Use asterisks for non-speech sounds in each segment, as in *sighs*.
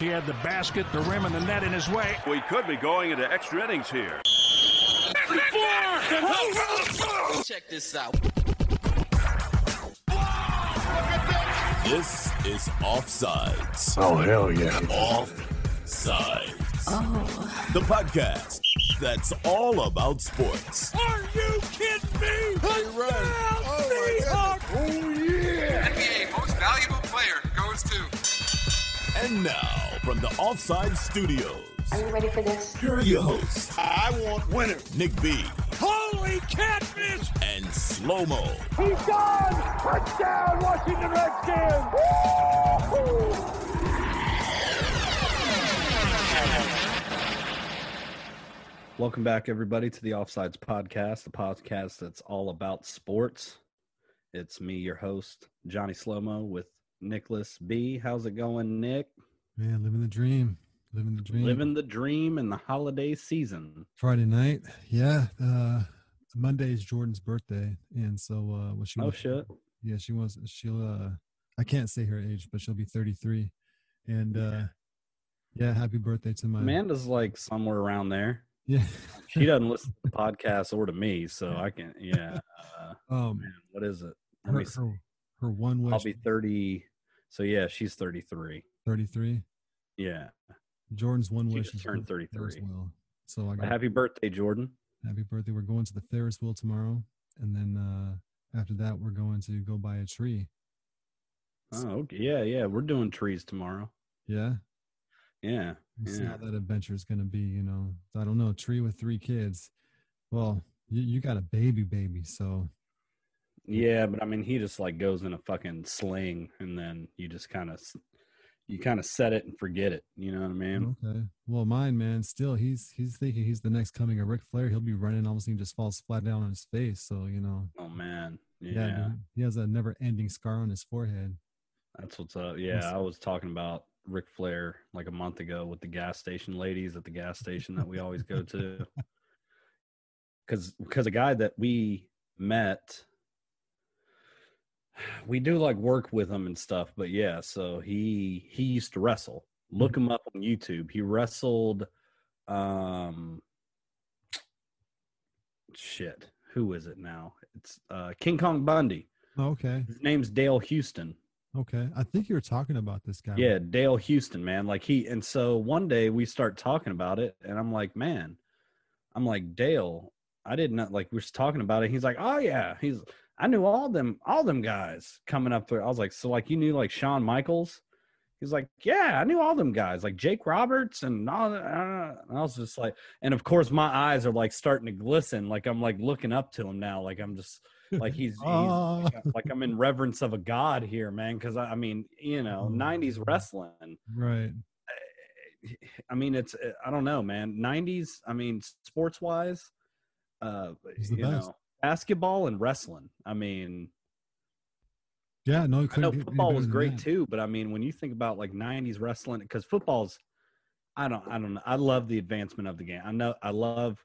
He had the basket, the rim, and the net in his way. We could be going into extra innings here. Check this out. This is Offsides. Oh, hell yeah. Offsides. Oh. The podcast that's all about sports. Are you kidding me? Hey Red! Oh, oh yeah! NBA Most Valuable Player goes to. And now, from the Offside Studios, Are you ready for this? here are your hosts, I want winners. Nick B Holy catfish! and Slow Mo. He's gone. Touchdown, Washington Redskins. Welcome back, everybody, to the Offsides Podcast, the podcast that's all about sports. It's me, your host, Johnny Slomo, with Nicholas B. How's it going, Nick? Man, living the dream. Living the dream. Living the dream in the holiday season. Friday night. Yeah. Uh Monday is Jordan's birthday. And so uh what she Oh, wants- shit. Yeah, she wants she'll uh I can't say her age, but she'll be 33. And uh yeah, happy birthday to my Amanda's like somewhere around there. Yeah. She doesn't listen to the podcast or to me, so I can, yeah. Uh, *laughs* um man, what is it? Her, her, her one wish I'll be 30. So, yeah, she's 33. 33. Yeah. Jordan's one She wish just is turned go to the Ferris 33. wheel. So I got Happy birthday, Jordan. happy birthday. We're going to the Ferris wheel tomorrow. And then uh after that we're going to go buy a tree. Oh, okay. Yeah, yeah. We're doing trees tomorrow. Yeah. Yeah. We'll see how that adventure is going to be. You know, I don't know. A tree with three kids. Well, you, you got a baby, baby. So Yeah, but I mean, he just like goes in a fucking sling, and then you just kind of, you kind of set it and forget it. You know what I mean? okay. Well, mine, man, still he's he's thinking he's the next coming of Ric Flair. He'll be running, almost he just falls flat down on his face. So you know, Oh man, yeah, yeah, he has a never-ending scar on his forehead. that's what's up. Yeah, I was talking about Ric Flair like a month ago with the gas station ladies at the gas station that we always go to, *laughs* because because a guy that we met. We do like work with him and stuff, but yeah. So he he used to wrestle. Look him up on YouTube. He wrestled. Um, shit. Who is it now? It's uh, King Kong Bundy. Oh, okay, His name's Dale Houston. okay. I think you were talking about this guy. Yeah, Dale Houston, man. Like he, and so one day we start talking about it, and I'm like, man, I'm like Dale. I did not like we were talking about it. He's like, oh yeah, he's. I knew all them, all them guys coming up there. I was like, so like you knew like Shawn Michaels. He's like, yeah, I knew all them guys, like Jake Roberts and all. That. Uh, and I was just like, and of course my eyes are like starting to glisten, like I'm like looking up to him now, like I'm just like he's, *laughs* he's Ah. like, like I'm in reverence of a god here, man. Because I, I mean, you know, Oh, '90s wrestling. right. I mean, it's I don't know, man. '90s. I mean, sports wise, uh, you best. know, basketball and wrestling. I mean, Yeah, no, I know couldn't get any football was great too, but I mean, when you think about like '90s wrestling, because football's, I don't, I don't know. I love the advancement of the game. I know, I love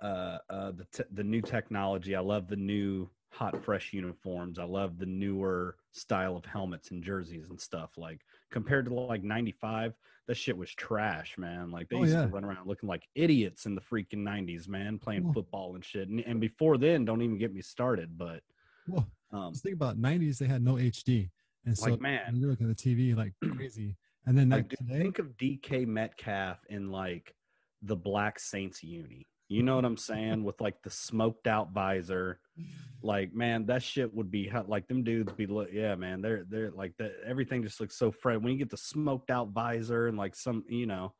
uh, uh, the te- the new technology. I love the new hot, fresh uniforms. I love the newer style of helmets and jerseys and stuff. Like compared to like '95, that shit was trash, man. Like they Oh, used yeah. to run around looking like idiots in the freaking '90s, man, playing Well- football and shit. And, and before then, don't even get me started. But Well, um, think about '90s. They had no HD, and so Like, man. you're looking at the TV like *clears throat* crazy. And then Like, like, today, think of DK Metcalf in like the Black Saints uni. You know what I'm saying? With like the smoked out visor. Like, man, that shit would be hot. like them dudes be look yeah, man. They're they're like that everything just looks so fresh. When you get the smoked out visor and like some you know,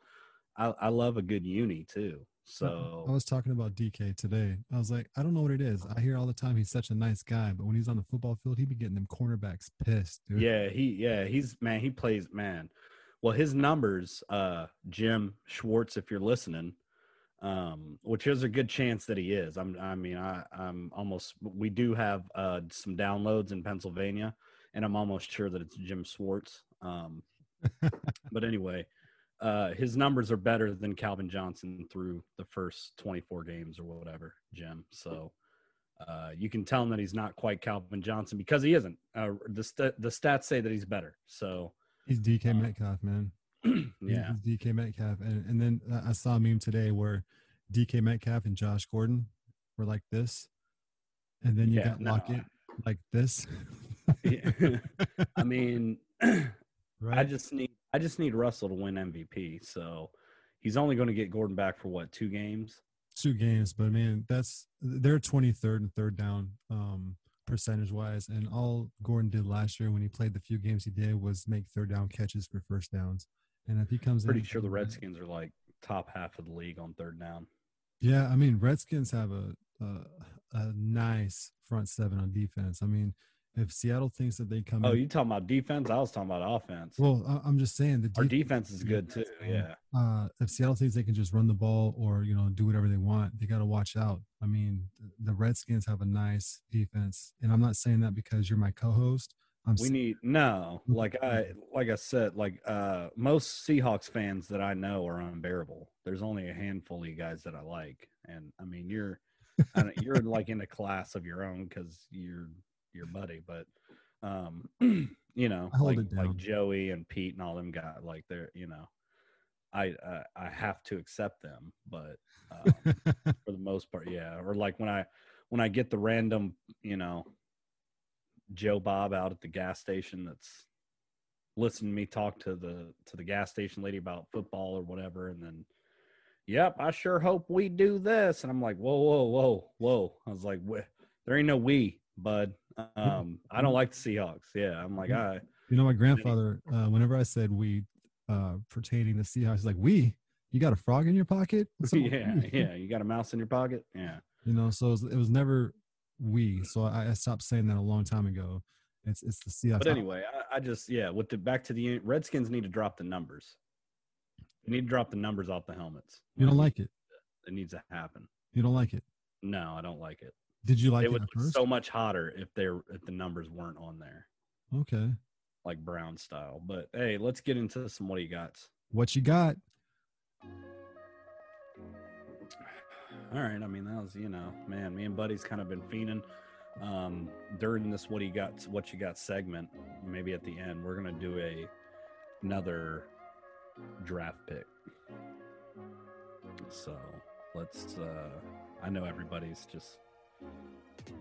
I, I love a good uni too. So I was talking about DK today. I was like, I don't know what it is. I hear all the time he's such a nice guy, but when he's on the football field, he be getting them cornerbacks pissed, dude. Yeah, he yeah, he's man, he plays man. Well, his numbers, uh Jim Schwartz, if you're listening, um, which is a good chance that he is. I'm I mean, I I'm almost we do have uh some downloads in Pennsylvania, and I'm almost sure that it's Jim Schwartz. Um *laughs* but anyway, uh his numbers are better than Calvin Johnson through the first 24 games or whatever, Jim. So uh, you can tell him that he's not quite Calvin Johnson because he isn't. Uh, the st- the stats say that he's better. So He's DK Uh, Metcalf, man. *clears throat* yeah. DK Metcalf, and and then I saw a meme today where DK Metcalf and Josh Gordon were like this, and then you Yeah, got no. Lockett like this. Yeah. I mean, *clears throat* I just need I just need Russell to win MVP. So he's only going to get Gordon back for what two games? two games, but man, that's they're 23rd and third down um percentage wise, and all Gordon did last year when he played the few games he did was make third down catches for first downs. And if he comes Pretty in, sure the Redskins are like top half of the league on third down. Yeah, I mean Redskins have a, a a nice front seven on defense. I mean, if Seattle thinks that they come, Oh, in, you talking about defense? I was talking about offense. well, I- I'm just saying the Our defense is good too. Yeah. uh, if Seattle thinks they can just run the ball or you know do whatever they want, they got to watch out. I mean, the Redskins have a nice defense, and I'm not saying that because you're my co-host. I'm We need no, like I like I said, like uh most Seahawks fans that I know are unbearable. There's only a handful of you guys that I like, and I mean you're I don't, you're like in a class of your own because you're your buddy, but um *clears throat* you know like like. Joey and Pete and all them guys like they're you know I uh, I have to accept them, but um, *laughs* for the most part, yeah. Or like when I when I get the random, you know, Joe Bob out at the gas station that's listening to me talk to the to the gas station lady about football or whatever, and then, yep, I sure hope we do this, and I'm like, whoa, whoa, whoa, whoa. I was like, there ain't no we, bud. Um, I don't like the Seahawks. Yeah, I'm like, I you know, my grandfather. Uh, whenever I said we uh, pertaining to Seahawks, he's like, "We, you got a frog in your pocket?" *laughs* Yeah, yeah. You got a mouse in your pocket? Yeah. you know so it was, it was never we so I, I stopped saying that a long time ago it's it's the Seahawks But anyway, I, I just yeah, with the back to the Redskins need to drop the numbers. They need to drop the numbers off the helmets. you don't like it It needs to happen. you don't like it No, I don't like it. did you like it it, would look first so much hotter if they're if the numbers weren't on there, okay like Brown style. But hey, let's get into some what you got. what you got All right. I mean, that was you know, man, me and Buddy's kind of been fiending um, during this what he got, what you got segment. Maybe at the end, we're gonna do a another draft pick. So let's. uh I know everybody's just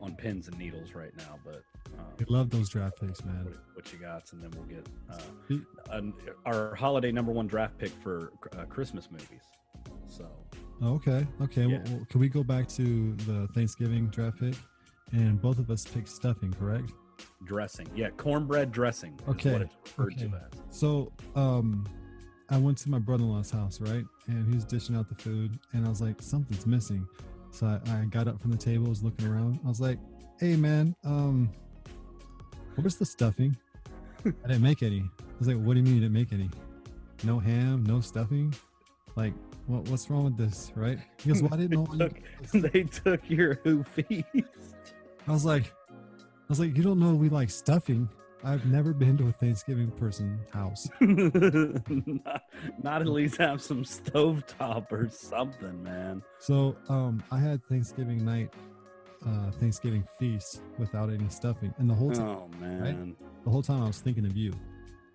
on pins and needles right now, but um, I love those draft picks man what, what you got, and then we'll get uh, an, our holiday number one draft pick for uh, Christmas movies. So Oh, okay okay Yeah. well, can we go back to the Thanksgiving draft pick and both of us picked stuffing correct dressing, yeah, cornbread dressing Okay, what it's referred okay. So, um, I went to my brother-in-law's house, right? And he was dishing out the food, and I was like, something's missing. So I, I got up from the table, was looking around. I was like, "Hey, man, um, where's the stuffing? I didn't make any." I was like, "What do you mean you didn't make any? No ham, no stuffing? Like, what, what's wrong with this, right?" "Well, I didn't know." all you they took your hoofies. I was like, "I was like, you don't know we like stuffing." I've never been to a Thanksgiving person house. *laughs* not, not at least have some stovetop or something, man. So um, I had Thanksgiving night, uh, Thanksgiving feast without any stuffing, and the whole time, Oh man. the whole time I was thinking of you,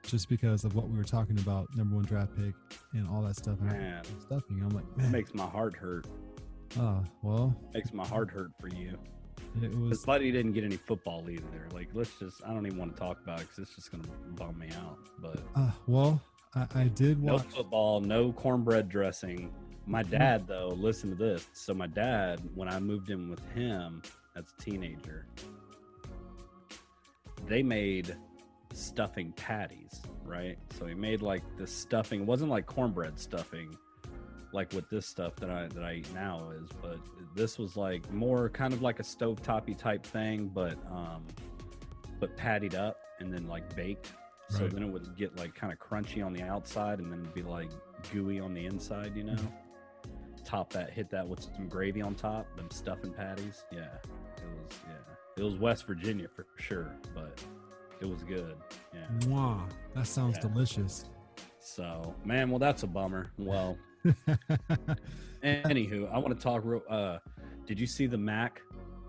just because of what we were talking about, number one draft pick and all that stuff. And Man. stuffing. I'm like, It man, makes my heart hurt. ah, well, Makes my heart hurt for you. it was. Buddy didn't get any football either. Like, let's just, I don't even want to talk about it because it's just going to bum me out. But Uh, well, I, I did no football, no cornbread dressing. My dad, though, listen to this. So, my dad, when I moved in with him as a teenager, they made stuffing patties, right? So he made like this stuffing. It wasn't like cornbread stuffing, like with this stuff that I that I eat now is, but this was like more kind of like a stovetoppy type thing, but um, but pattied up and then like baked. So Right. then it would get like kind of crunchy on the outside and then be like gooey on the inside, you know. Top that, hit that with some gravy on top, them stuffing patties. Yeah, it was yeah, it was West Virginia for sure, but it was good. Yeah. Wow, that sounds Yeah. delicious. So man, well that's a bummer. Well, *laughs* anywho, I want to talk real. Uh, did you see the Mac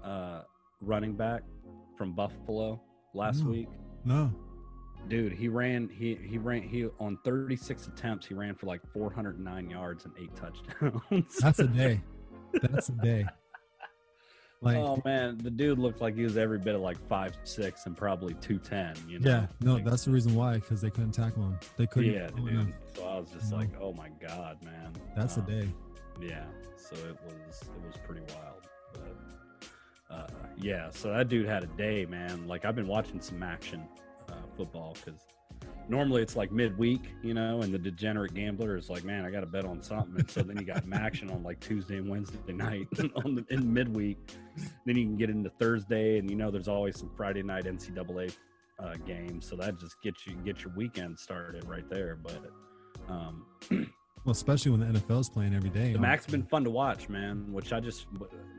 uh, running back from Buffalo last No. week? no, dude, he ran. He he ran. He on 36 attempts, he ran for like 409 yards and eight touchdowns. That's a *laughs* day. That's a day. Like oh man, the dude looked like he was every bit of like five six and probably 210. You know? yeah, no, Like, that's the reason why because they couldn't tackle him. They couldn't. yeah, dude. So I was just know? like, oh my god, man. That's a Um, day. Yeah, so it was it was pretty wild. But uh, yeah, so that dude had a day, man. Like I've been watching some action uh, football because normally it's like midweek, you know, and the degenerate gambler is like, man, I got to bet on something. And so then you got action on like Tuesday and Wednesday *laughs* night *laughs* on the, in midweek. Then you can get into Thursday, and you know, there's always some Friday night NCAA uh, games, so that just gets you get your weekend started right there. But um, *clears throat* Well, especially when the NFL is playing every day. the Mac's been fun to watch, man. Which I just,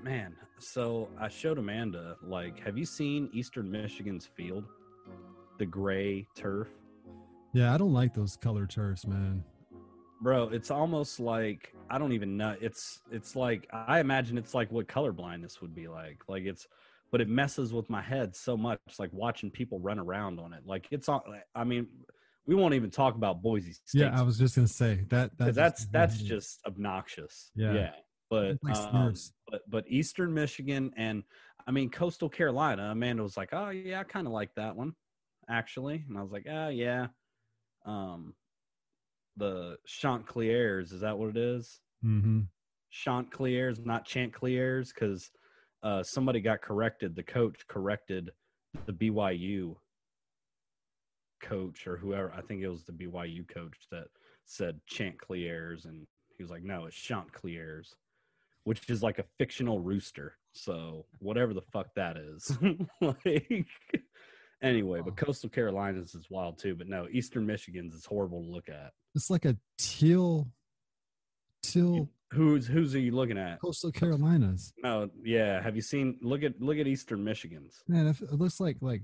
man. So I showed Amanda, like, have you seen Eastern Michigan's field, the gray turf, Yeah, I don't like those color turfs, man. bro? It's almost like I don't even know. It's it's like I imagine it's like what color blindness would be like. Like it's, but it messes with my head so much. Like watching people run around on it. Like it's all. I mean, we won't even talk about Boise State. Yeah, I was just gonna say that. that's that's just obnoxious. Yeah. Yeah. But um, but but Eastern Michigan and I mean Coastal Carolina, Amanda was like, "Oh yeah, I kind of like that one, actually," and I was like, "Oh yeah." Um, the Chanticleers is that what it is? Mhm. Chanticleers, not Chantecleers, because uh, somebody got corrected. The coach corrected the BYU coach or whoever. I think it was the BYU coach that said Chantecleers, and he was like, "No, it's Chanticleers," which is like a fictional rooster. So whatever the fuck that is, *laughs* like. Anyway, but Coastal Carolinas is wild too. But no, Eastern Michigan's is horrible to look at. It's like a teal, teal Who's who's are you looking at? coastal Carolinas. No, yeah. Have you seen? Look at look at Eastern Michigan's. Man, it, it looks like like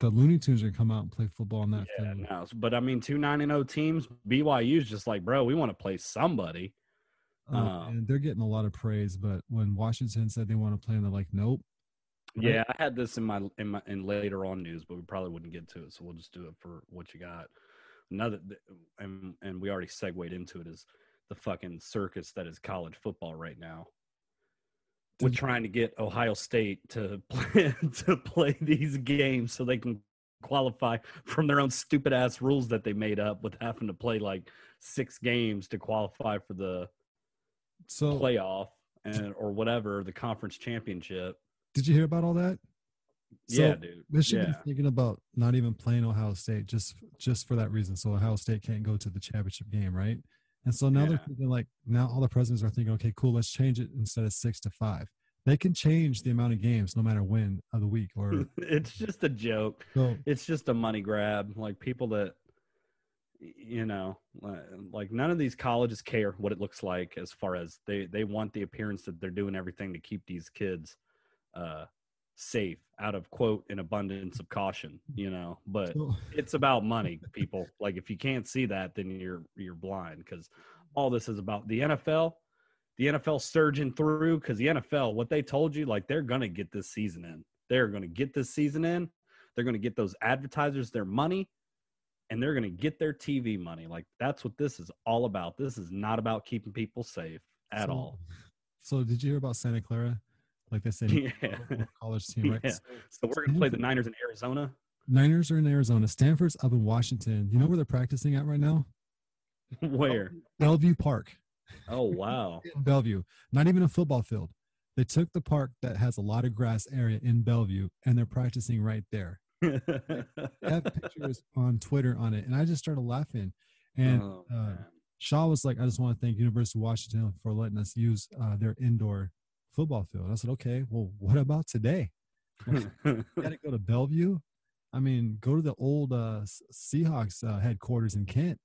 the Looney Tunes are come out and play football on that Yeah, field. no. But I mean, two nine and zero teams. BYU's just like, bro, we want to play somebody. Uh, Um, and they're getting a lot of praise, but when Washington said they want to play, and they're like, nope. Right. Yeah, I had this in my in my in later on news, but we probably wouldn't get to it, so we'll just do it for what you got. Another, and and we already segued into it is the fucking circus that is college football right now. We're trying to get Ohio State to *laughs* play, to play these games so they can qualify from their own stupid ass rules that they made up with having to play like six games to qualify for the So playoff and or whatever the conference championship. Did you hear about all that? So, yeah, dude. Michigan's yeah. thinking about not even playing Ohio State just just for that reason. So Ohio State can't go to the championship game, right? And so now they're thinking like now all the presidents are thinking, okay, cool, let's change it instead of six to five. They can change the amount of games no matter when of the week or *laughs* it's just a joke. so. It's just a money grab. Like people that, you know, like none of these colleges care what it looks like as far as they they want the appearance that they're doing everything to keep these kids uh safe out of quote an abundance of caution you know? But *laughs* it's about money people. Like if you can't see that then you're you're blind because all this is about the nfl the nfl surging through because the nfl what they told you like they're gonna get this season in. They're gonna get this season in. They're gonna get those advertisers their money and they're gonna get their tv money. Like that's what this is all about. This is not about keeping people safe at so- all. So did you hear about Santa Clara? Like they said, *laughs* Yeah. college *laughs* team, right? Yeah. So so we're gonna play the niners in arizona Niners are in Arizona. Stanford's up in Washington. You know where they're practicing at right now? *laughs* where Bellevue Park. oh wow in Bellevue, not even a football field. They took the park that has a lot of grass area in Bellevue and they're practicing right there. They have pictures on Twitter on it. And I just started laughing. And Oh, uh. Shaw was like, I just want to thank University of Washington for letting us use uh, their indoor football field. I said, okay, well, what about today? *laughs* Got to go to Bellevue. I mean, go to the old uh, Seahawks uh, headquarters in Kent.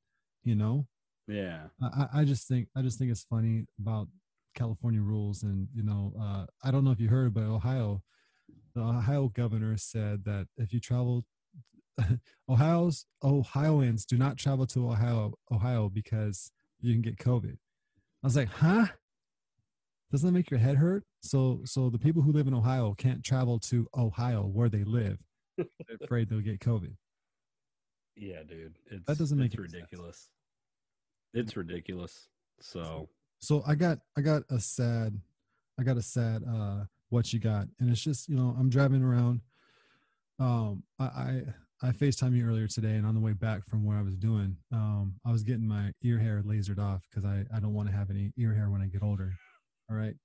You know, yeah I, I- I just think I just think it's funny about California rules, and you know, uh, I don't know if you heard, but Ohio, the Ohio governor said that if you travel, *laughs* Ohio's Ohioans do not travel to Ohio, Ohio because you can get COVID. I was like, huh? Doesn't that make your head hurt? So, so the people who live in Ohio can't travel to Ohio where they live. They're afraid they'll get COVID. Yeah, dude. It's, That doesn't make it's any sense. ridiculous. It's ridiculous. So So I got I got a sad I got a sad uh what you got. And it's just, you know, I'm driving around. Um I I, I FaceTime you earlier today and on the way back from where I was doing, um, I was getting my ear hair lasered off because I, I don't want to have any ear hair when I get older. All right.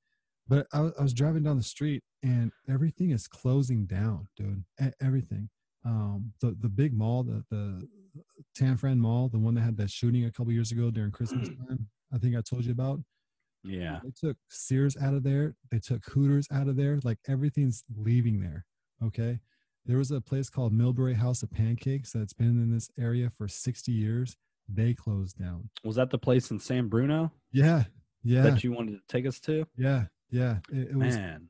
But I, I was driving down the street and everything is closing down, dude. Everything. Um, the the big mall, the the Tanforan Mall, the one that had that shooting a couple years ago during Christmas *clears throat* time. I think I told you about. yeah. They took Sears out of there. They took Hooters out of there. Like everything's leaving there. Okay. There was a place called Millbrae House of Pancakes that's been in this area for 60 years. They closed down. Was that the place in San Bruno Yeah. Yeah. that you wanted to take us to? yeah. Yeah. It, it was Man.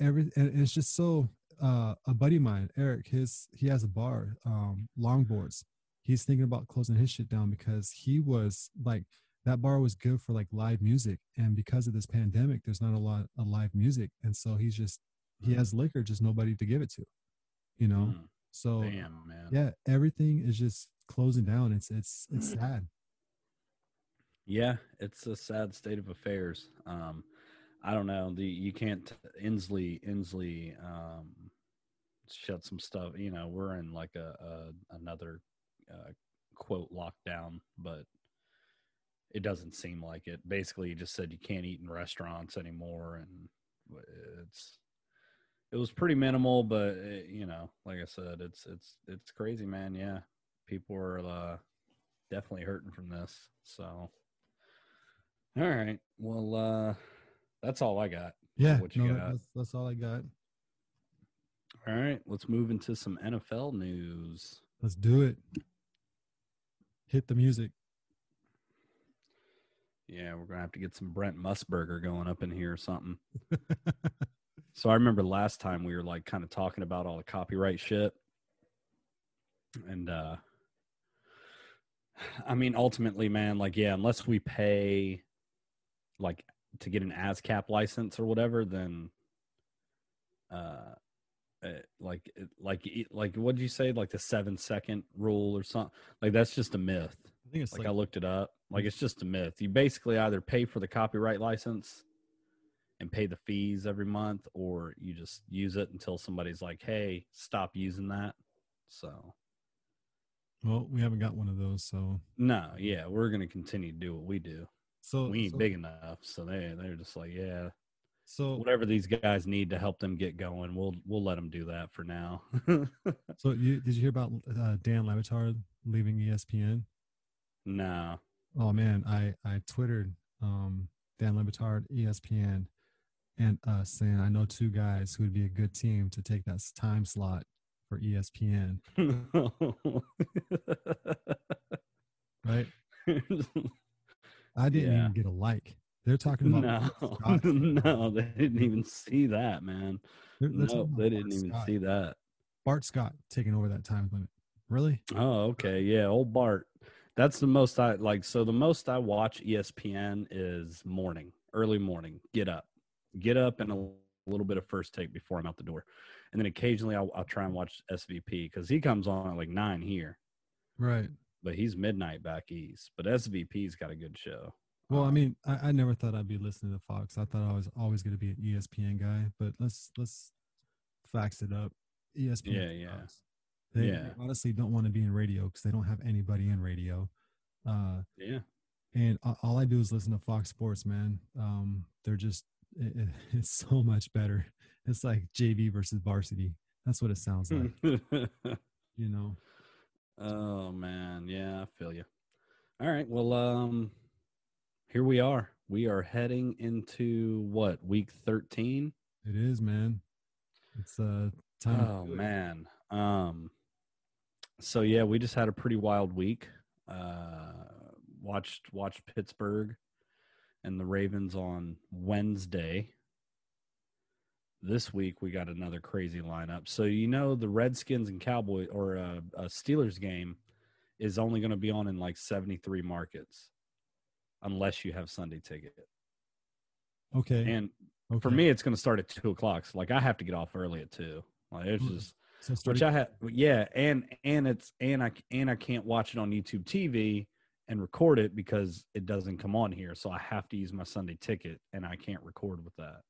every and it's just so uh a buddy of mine eric his he has a bar um longboards he's thinking about closing his shit down because he was like that bar was good for like live music and because of this pandemic there's not a lot of live music and so he's just he has liquor just nobody to give it to you know Mm, so Damn, man. yeah everything is just closing down it's it's it's *laughs* sad Yeah, it's a sad state of affairs. Um, I don't know. The you can't Inslee Inslee um, shut some stuff. You know, we're in like a, a another uh, quote lockdown, but it doesn't seem like it. Basically, he just said you can't eat in restaurants anymore, and it's it was pretty minimal, but it, you know, like I said, it's it's it's crazy, man. Yeah, people are uh, definitely hurting from this. So. All right. Well, uh that's all I got. yeah What you no, got? that's, that's all i got All right. Let's move into some NFL news. let's do it hit the music Yeah, we're gonna have to get some Brent Musburger going up in here or something. *laughs* So I remember last time we were like kind of talking about all the copyright shit. And uh *sighs* I mean ultimately, man, like yeah, unless we pay like to get an ASCAP license or whatever, then uh uh, like it- like it- like what did you say like the 7 second rule or something like that's just a myth i think it's like, like, I looked it up. Like it's just a myth. You basically either pay for the copyright license and pay the fees every month, or you just use it until somebody's like, "Hey, stop using that." So well we haven't got one of those so no, yeah, we're gonna continue to do what we do. So We ain't so, big enough, so they they're just like, yeah, so whatever these guys need to help them get going, we'll we'll let them do that for now. *laughs* So you did you hear about uh, Dan Le Batard leaving ESPN? no, Oh man, I I twittered um, Dan Le Batard, ESPN, and us saying I know two guys who would be a good team to take that time slot for ESPN. *laughs* Right? *laughs* I didn't Yeah. even get a like. They're talking about no, *laughs* no, they didn't even see that, man. They're- they're No, they didn't even Scott. see that. Bart Scott taking over that time limit. Really? Oh, okay. Yeah, old Bart. That's the most I like. So the most I watch ESPN is morning, early morning. Get up, get up, and a little bit of first take before I'm out the door, and then occasionally I'll, I'll try and watch SVP because he comes on at like nine here, Right. But he's midnight back east. But SVP's got a good show. Well, I Um, mean, I, I never thought I'd be listening to Fox. I thought I was always going to be an ESPN guy, but let's let's fax it up. ESPN. Yeah, yeah. Fox. They, they Yeah. honestly don't want to be in radio because they don't have anybody in radio. Uh, yeah, and all I do is listen to Fox Sports, man. Um, they're just it, it- *laughs* it's so much better. It's like JV versus varsity. That's what it sounds like. *laughs* you know. Oh man, yeah, I feel you. All right, well, um, here we are. We are heading into what week thirteen. It is, man. It's uh time. Oh man. Um so yeah, we just had a pretty wild week. Uh watched watched Pittsburgh and the Ravens on Wednesday. This week we got another crazy lineup. So you know the Redskins and Cowboy or uh, a Steelers game is only going to be on in like 73 markets unless you have Sunday ticket. Okay. And okay. for me it's going to start at two o'clock so like i have to get off early at two like it's just So which I had. Yeah, and and it's and I and I can't watch it on YouTube TV and record it because it doesn't come on here. So I have to use my Sunday ticket, and I can't record with that.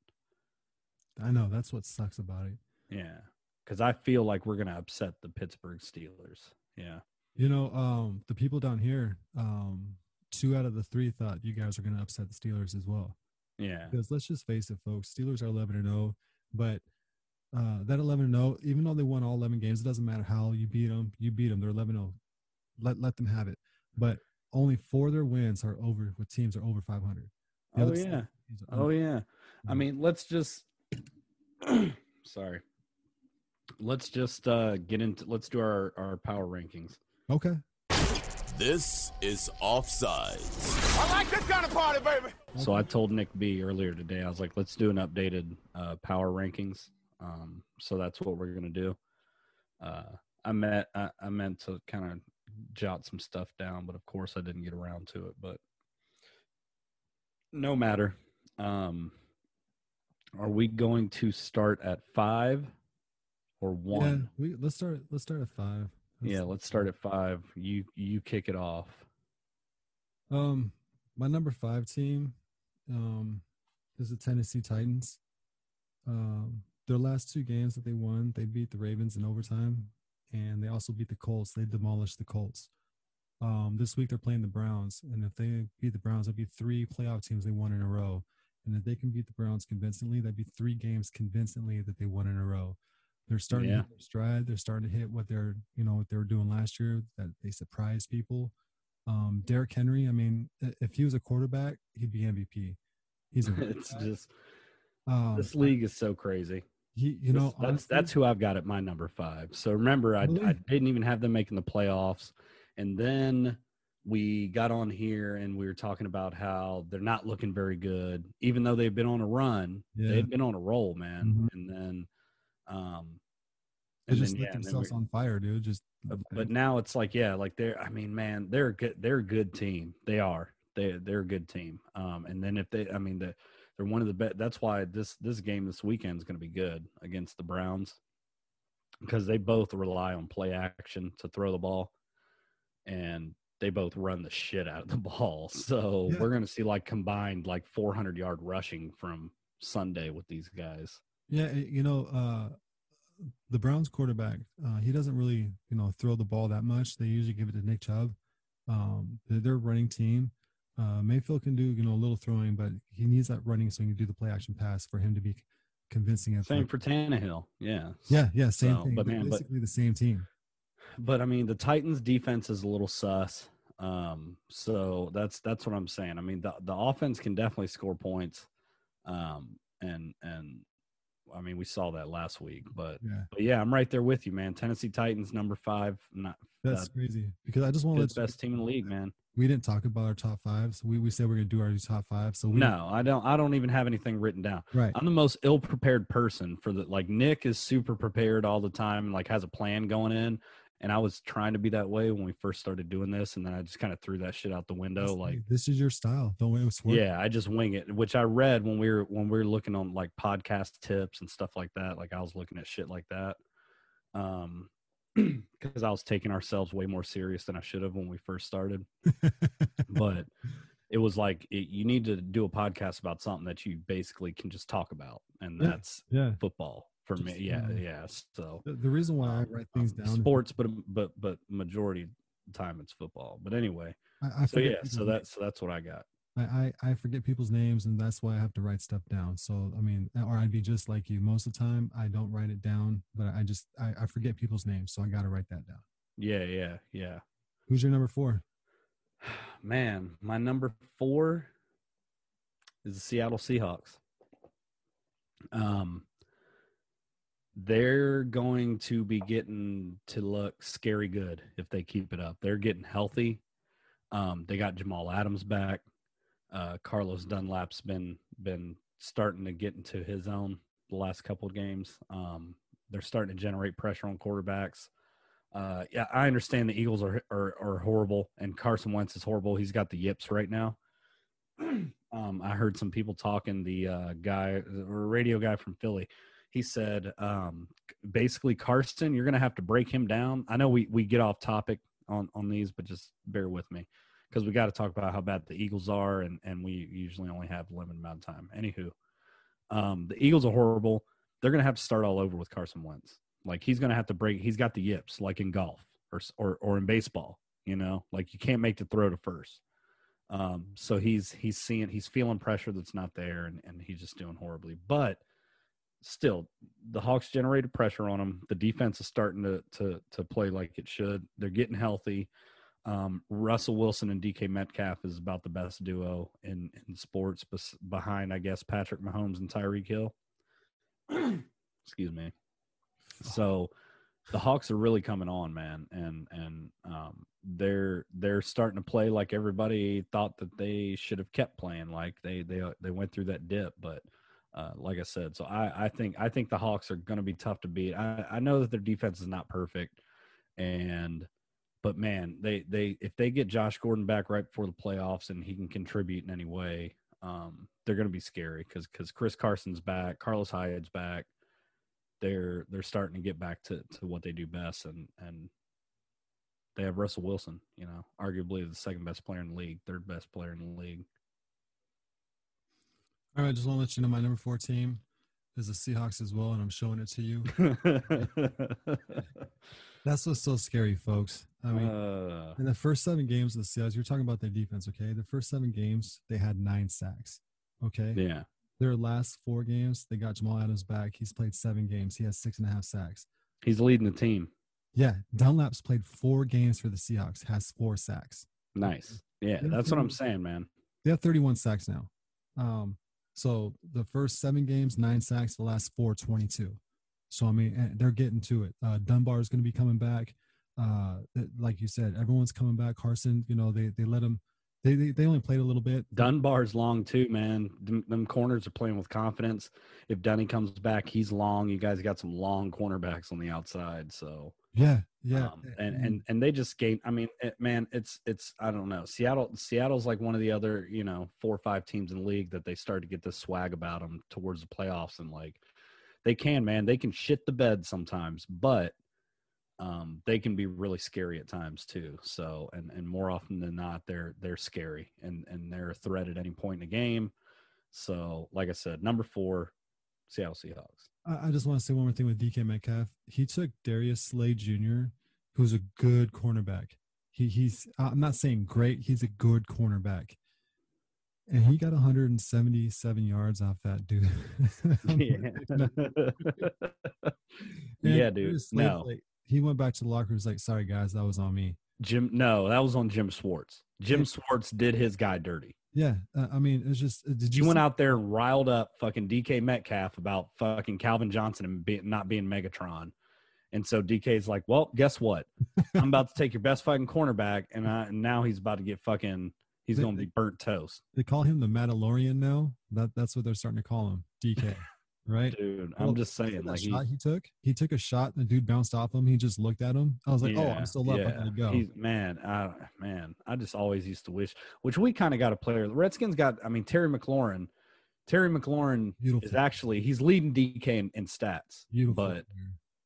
I know that's what sucks about it. Yeah, because I feel like we're gonna upset the Pittsburgh Steelers. Yeah. You know, um, the people down here, um, two out of the three thought you guys are going to upset the Steelers as well. Yeah. Because let's just face it, folks, Steelers are 11 and 0, but uh, that 11 and 0, even though they won all 11 games, it doesn't matter how you beat them. You beat them. They're 11 0. Let let them have it. But only four of their wins are over with teams are over 500. The Oh yeah. seven teams are Oh yeah. I mean, let's just *clears throat* sorry. Let's just uh get into let's do our our power rankings. Okay. This is Offsides. I like this kind of party, baby. So I told Nick B earlier today, I was like, let's do an updated uh power rankings. Um so that's what we're gonna do. Uh I meant I, I meant to kind of jot some stuff down, but of course I didn't get around to it, but no matter. Um are we going to start at five or Yeah, one? we let's start let's start at 5. Yeah, let's start at five. You you kick it off. Um, my number five team, um, is the Tennessee Titans. Um, their last two games that they won, they beat the Ravens in overtime, and they also beat the Colts. They demolished the Colts. Um, this week they're playing the Browns, and if they beat the Browns, it'll be three playoff teams they won in a row. And if they can beat the Browns convincingly, that'd be three games convincingly that they won in a row. They're starting Yeah. to hit their stride. They're starting to hit what they're, you know, what they were doing last year. That they surprised people. Um, Derrick Henry. I mean, if he was a quarterback, he'd be MVP. He's a *laughs* it's just um, this league is so crazy. He, you know, This- that's honestly, that's who I've got at my number five. So remember, I, I didn't even have them making the playoffs, and then we got on here and we were talking about how they're not looking very good, even though they've been on a run. Yeah. They've been on a roll, man. Mhm. And then, um, they and just then, lit yeah, themselves on fire, dude. Just but, but now it's like, yeah, like they're. I mean, man, they're good. They're a good team. They are. They they're a good team. Um, and then if they, I mean, the, they're one of the best. That's why this this game this weekend is going to be good against the Browns because they both rely on play action to throw the ball, and they both run the shit out of the *laughs* ball. So Yeah. we're going to see like combined like 400 yard rushing from Sunday with these guys. Yeah, eh, you know, uh, the Browns quarterback, uh, he doesn't really, you know, throw the ball that much. They usually give it to Nick Chubb. Um, they're, they're a running team. Uh, Mayfield can do, you know, a little throwing, but he needs that running so he can do the play action pass for him to be convincing. Same for Tannehill. Yeah. yeah, yeah, same So, thing. but But man, but- basically the same team. But I mean the Titans defense is a little sus. Um, so that's that's what I'm saying. I mean the the offense can definitely score points. Um, and and I mean we saw that last week, but Yeah, but yeah, I'm right there with you, man. Tennessee Titans number five, not that's uh, crazy because I just want to you, best team in the league, man. we didn't talk about our top fives. We we said we are gonna do our top five. So we No, I don't. I don't even have anything written down. right. I'm the most ill prepared person for the like. Nick is super prepared all the time and like has a plan going in. And I was trying to be that way when we first started doing this, and then I just kind of threw that shit out the window. This- Like, this is your style. Don't work. yeah, I just wing it. Which I read when we were when we were looking on like podcast tips and stuff like that. Like I was looking at shit like that, um, *clears throat* because I was taking ourselves way more serious than I should have when we first started. but *laughs* it was like it, you need to do a podcast about something that you basically can just talk about, and Yeah. that's yeah. football for me. Just, Yeah, uh, yeah. So The, the reason why I um, write things um, down sports, but but but majority time it's football. But anyway, I, I so forget yeah, so that's so that's what I got. I, I I forget people's names, and that's why I have to write stuff down. So I mean, or I'd be just like you. Most of the time, I don't write it down, but I just I, I forget people's names, so I got to write that down. Yeah, yeah, yeah. Who's your number four? *sighs* Man, my number four is the Seattle Seahawks. Um, they're going to be getting to look scary good if they keep it up. They're getting healthy. Um, they got Jamal Adams back. Uh, Carlos Dunlap's been been starting to get into his own the last couple of games. Um, they're starting to generate pressure on quarterbacks. Uh, yeah, I understand the Eagles are, are are horrible, and Carson Wentz is horrible. He's got the yips right now. *clears throat* um, I heard some people talking. The uh, guy, or radio guy from Philly, he said um, basically Carson, you're going to have to break him down. I know we we get off topic on on these, but just bear with me because we got to talk about how bad the Eagles are, and and we usually only have a limited amount of time. Anywho, um, the Eagles are horrible. They're going to have to start all over with Carson Wentz. Like he's going to have to break. He's got the yips, like in golf or or or in baseball. You know, like you can't make the throw to first. Um, so he's he's seeing he's feeling pressure that's not there, and and he's just doing horribly. But still, the Hawks generated pressure on them. The defense is starting to to to play like it should. They're getting healthy. Um, Russell Wilson and DK Metcalf is about the best duo in in sports, bes- behind I guess Patrick Mahomes and Tyreek Hill. *clears throat* Excuse me. So the Hawks are really coming on, man, and and um, they're they're starting to play like everybody thought that they should have kept playing. Like they they they went through that dip, but uh, like I said, so I I think I think the Hawks are going to be tough to beat. I I know that their defense is not perfect, and but man, they they if they get Josh Gordon back right before the playoffs and he can contribute in any way, um, they're going to be scary because because Chris Carson's back, Carlos Hyde's back. They're they're starting to get back to, to what they do best, and and they have Russell Wilson, you know, arguably the second best player in the league, third best player in the league. All right, I just want to let you know my number four team is the Seahawks as well, and I'm showing it to you. *laughs* That's what's so scary, folks. I mean, uh, in the first seven games of the Seahawks, you're talking about their defense, okay? The first seven games, they had nine sacks. Okay. yeah, Their last four games, they got Jamal Adams back. He's played seven games. He has six and a half sacks. he's leading the team. Yeah, Dunlap's played four games for the Seahawks, has four sacks. Nice. Yeah, that's what I'm saying, man. They have 31 sacks now. Um, so the first seven games, nine sacks. The last four, 22. So I mean, they're getting to it. Uh, Dunbar is going to be coming back. Uh, like you said, everyone's coming back. Carson, you know, they they let him. They they, they only played a little bit. Dunbar's long too, man. Them, them corners are playing with confidence. If Dunny comes back, he's long. You guys got some long cornerbacks on the outside, so Yeah, yeah. um, and and and they just gained. I mean, it, man, it's it's I don't know. Seattle Seattle's like one of the other you know four or five teams in the league that they start to get this swag about them towards the playoffs, and like they can, man, they can shit the bed sometimes, but um, they can be really scary at times too. So and and more often than not, they're they're scary and and they're a threat at any point in the game. So like I said, number four, Seattle Seahawks. I, I just want to say one more thing with DK Metcalf. He took Darius Slay Jr., who's a good cornerback. He he's I'm not saying great. He's a good cornerback. And he got 177 yards off that dude. *laughs* yeah, *laughs* yeah, dude. No, like, he went back to the locker room. He's like, "Sorry guys, that was on me." Jim. No, that was on Jim Schwartz. Jim. Schwartz did his guy dirty. Yeah, uh, I mean, it's just. uh, Did you You went out there and riled up fucking DK Metcalf about fucking Calvin Johnson and be, not being Megatron. And so DK's like, well, guess what? I'm about to take your best fucking cornerback, and, I, and now he's about to get fucking. He's going to be burnt toast, They call him the Mandalorian now. That that's what they're starting to call him, DK. Right? dude. I'm just saying, that like, he, shot he took. He took a shot. and The dude bounced off him. He just looked at him. I was like, "Oh, I'm still up. I gotta go." He's, man, I, man, I just always used to wish, which we kind of got a player. The Redskins got, I mean, Terry McLaurin. Terry McLaurin Beautiful. is actually he's leading DK in, in stats, Beautiful. but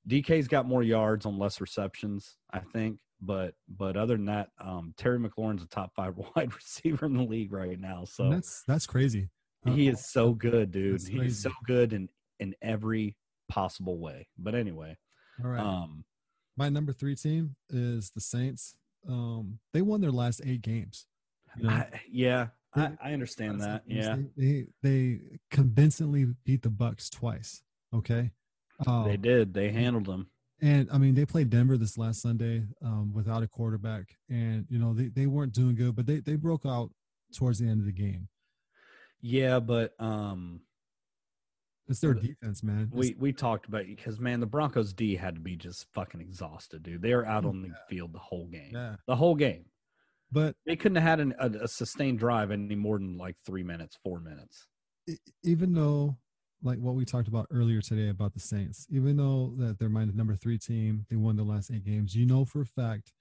DK's got more yards on less receptions, I think. But but other than that, um, Terry McLaurin's a top five *laughs* wide receiver in the league right now. So And that's that's crazy. He is so good, dude. That's He's crazy. so good in in every possible way. But anyway, All right. um, My number three team is the Saints. Um, they won their last eight games. You know, I, yeah, I, They- I understand that. Honestly, Yeah, they they convincingly beat the Bucs twice. Okay, um, they did. They handled them. and I mean they played Denver this last Sunday um, without a quarterback, and you know they, they weren't doing good, but they they broke out towards the end of the game. Yeah, but um, It's their defense, man. It's- we we talked about because man, the Broncos D had to be just fucking exhausted, dude. They were out on the field the whole game. yeah, The whole game. but They couldn't have had an, a, a sustained drive any more than like three minutes, four minutes. even though like what we talked about earlier today about the Saints, even though that they're my number three team, they won the last eight games. You know for a fact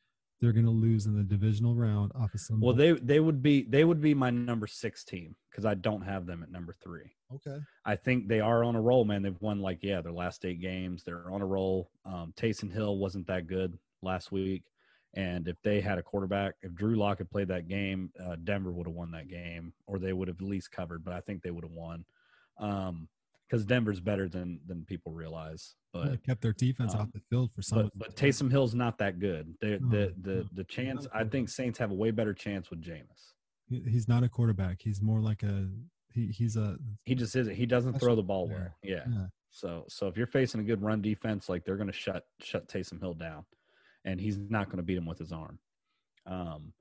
they're going to lose in the divisional round off of some. Well, they they would be they would be my number six team because I don't have them at number three. okay. I think they are on a roll, man. They've won like yeah their last eight games. They're on a roll. Um, Taysom Hill wasn't that good last week, and if they had a quarterback, if Drew Lock had played that game, uh, Denver would have won that game, or they would have at least covered. But I think they would have won, because Denver's better than than people realize. But They kept their defense um, off the field for some. but but Taysom Hill's not that good. The No, the the no. the chance I think Saints have a way better chance with Jameis. He's not a quarterback. He's more like a he, he's a He just isn't. He doesn't throw the ball well. Yeah. yeah. So so if you're facing a good run defense, like they're going to shut shut Taysom Hill down, and he's not going to beat him with his arm. Um,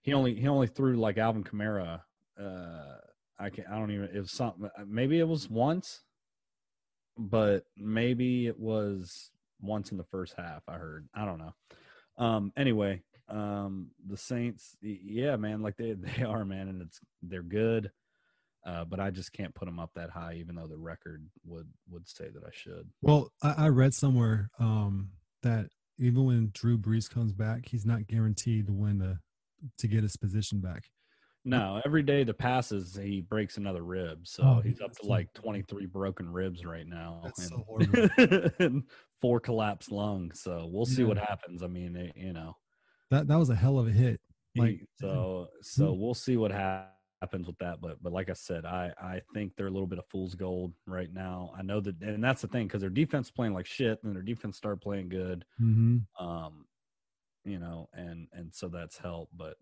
he only he only threw like Alvin Kamara. Uh, I can I don't even if something. Maybe it was once, but maybe it was once in the first half. I heard. I don't know. Um. Anyway, um, the Saints. Yeah, man. Like they *laughs* they are, man, and it's they're good. Uh, but I just can't put them up that high, even though the record would would say that I should. Well, I, I read somewhere um, that even when Drew Brees comes back, he's not guaranteed to win the to get his position back. No, every day the passes, he breaks another rib. So Oh, he's up to like 23 broken ribs right now. That's and, so horrible. *laughs* and four collapsed lungs. So we'll see what happens. I mean, it, you know, That that was a hell of a hit. Like so so we'll see what ha- happens with that. But but like I said, I I think they're a little bit of fool's gold right now. I know that, and that's the thing because their defense playing like shit, and their defense started playing good. hmm um you know and and so that's helped but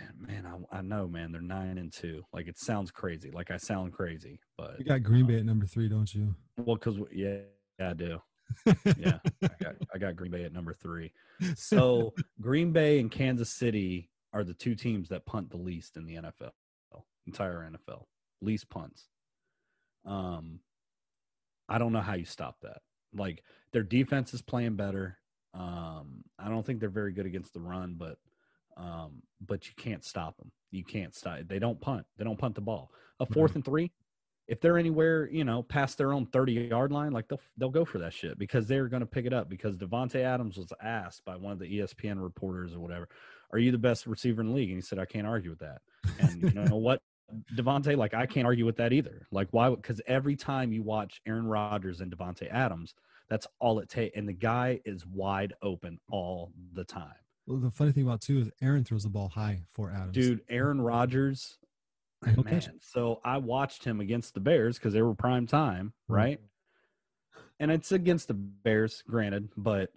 *clears throat* man I, I know man they're nine and two. Like it sounds crazy. Like i sound crazy but you got Green Bay at number three, don't you? well because yeah, yeah i do. *laughs* Yeah I, got, I got green bay at number three. So green bay and kansas city are the two teams that punt the least in the nfl entire nfl least punts. Um i don't know how you stop that. Like their defense is playing better. Um i don't think they're very good against the run but um but you can't stop them you can't stop they don't punt they don't punt the ball a fourth and three if they're anywhere you know past their own 30 yard line like they'll they'll go for that shit because they're going to pick it up because Davante Adams was asked by one of the espn reporters or whatever are you the best receiver in the league and he said i can't argue with that and you know what Davante, like I can't argue with that either. Like why? Because every time you watch Aaron Rodgers and Davante Adams, that's all it takes, and the guy is wide open all the time. Well, the funny thing about too is Aaron throws the ball high for Adams. Dude, Aaron Rodgers, He'll man. So I watched him against the Bears because they were prime time, Mhm. right? And it's against the Bears, granted, but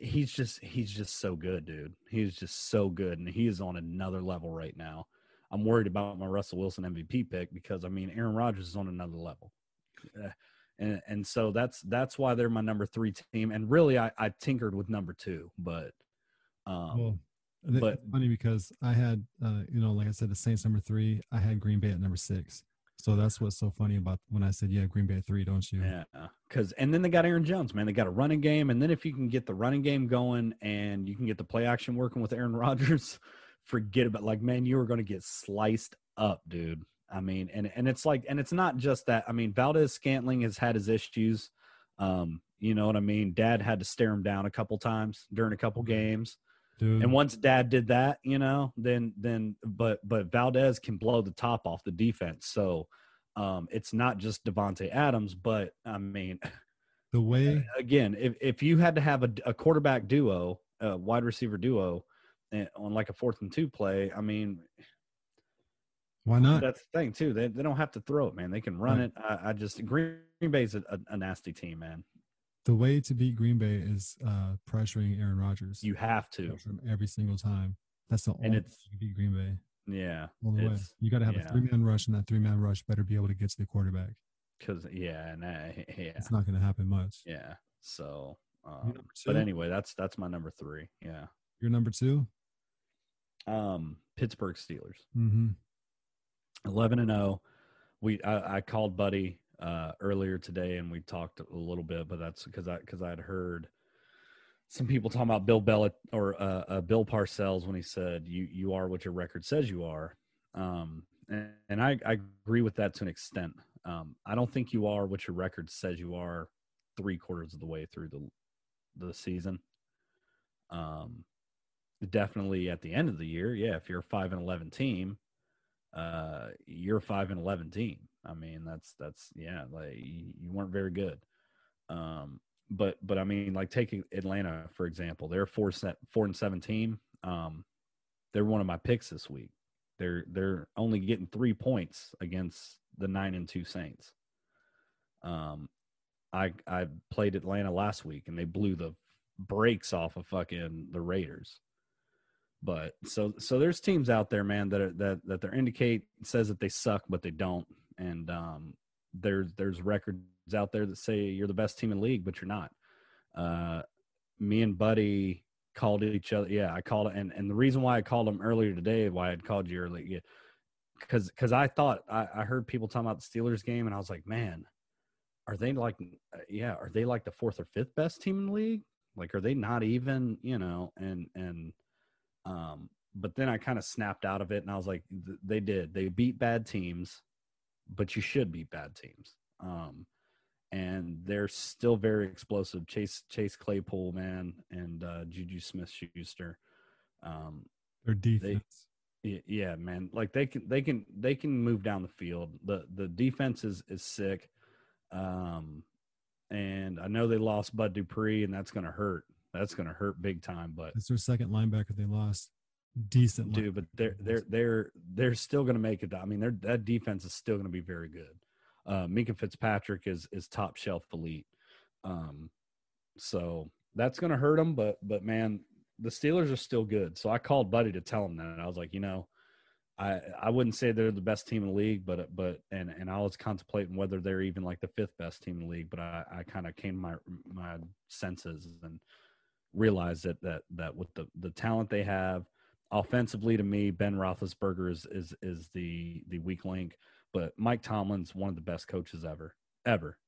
he's just he's just so good, dude. He's just so good, and he is on another level right now. I'm worried about my Russell Wilson MVP pick because I mean Aaron Rodgers is on another level, Uh, and and so that's that's why they're my number three team. And really, I, I tinkered with number two, but um, Well, but- it's funny because I had, uh, you know, like I said, the Saints number three. I had Green Bay at number six. So that's what's so funny about when I said, "Yeah, Green Bay three, don't you?" Yeah, because and then they got Aaron Jones, man. They got a running game, and then if you can get the running game going and you can get the play action working with Aaron *laughs* Rodgers, forget about like man, you are going to get sliced up, dude. I mean, and and it's like, and it's not just that. I mean, Valdes-Scantling has had his issues. Um, you know what I mean? Dad had to stare him down a couple times during a couple games. Dude. And once dad did that, you know, then then but but Valdes can blow the top off the defense. So um it's not just Davante Adams, but I mean *laughs* the way again, if if you had to have a, a quarterback duo, a wide receiver duo eh, on like a fourth and two play, I mean why not? that's the thing too. They they don't have to throw it, man. They can run Right. it. I, I just Green Bay's a, a, a nasty team, man. The way to beat Green Bay is uh, pressuring Aaron Rodgers. You have to. every single time. That's the only way it's- you can beat Green Bay. Yeah. All the way. You got to have yeah. a three man rush, and that three man rush better be able to get to the quarterback. because yeah, and uh, yeah. It's not going to happen much. Yeah. So, um, but anyway, that's that's my number three. Yeah. You're number two. Um, Pittsburgh Steelers, Mm-hmm. eleven and zero. We I, I called Buddy uh, earlier today, and we talked a little bit, but that's because I because I'd heard some people talking about Bill Bell or uh, uh, Bill Parcells when he said you you are what your record says you are. Um, and, and I, I agree with that to an extent. Um, I don't think you are what your record says you are three quarters of the way through the the season. Um, definitely at the end of the year, yeah, if you're a five and eleven team, uh, you're a five and eleven team. I mean, that's that's yeah, like you, weren't very good. Um, but but I mean, like taking Atlanta for example, they're four set four and seven team. Um, they're one of my picks this week. They're they're only getting three points against the nine and two Saints. Um, I I played Atlanta last week and they blew the brakes off of fucking the Raiders. But so so there's teams out there, man, that are, that that they indicate says that they suck, but they don't. And um, there's there's records out there that say you're the best team in the league, but you're not. Uh, me and Buddy called each other. Yeah, I called and and the reason why I called him earlier today, why I'd called you earlier, yeah, because because I thought I, I heard people talking about the Steelers game, and I was like, man, are they like, yeah, are they like the fourth or fifth best team in the league? Like, are they not even, you know? And and um, but then I kind of snapped out of it, and I was like, th- they did. They beat bad teams, but you should beat bad teams. Um, and they're still very explosive. Chase Chase Claypool, man, and uh, Juju Smith Schuster. Um, Their defense. y- yeah, man, like they can they can they can move down the field. the The defense is is sick. Um, and I know they lost Bud Dupree, and that's going to hurt. That's going to hurt big time. But it's their second linebacker they lost. Decent, dude, but they're they're they're they're still going to make it. I mean, their that defense is still going to be very good. Uh, Minkah Fitzpatrick is is top shelf elite. Um, so that's going to hurt them. But but man, the Steelers are still good. So I called Buddy to tell him that. I was like, you know, I I wouldn't say they're the best team in the league, but but and and I was contemplating whether they're even like the fifth best team in the league. But I I kind of came to my my senses and realized that that that with the the talent they have offensively to me, Ben Roethlisberger is is is the the weak link, but Mike Tomlin's one of the best coaches ever, ever.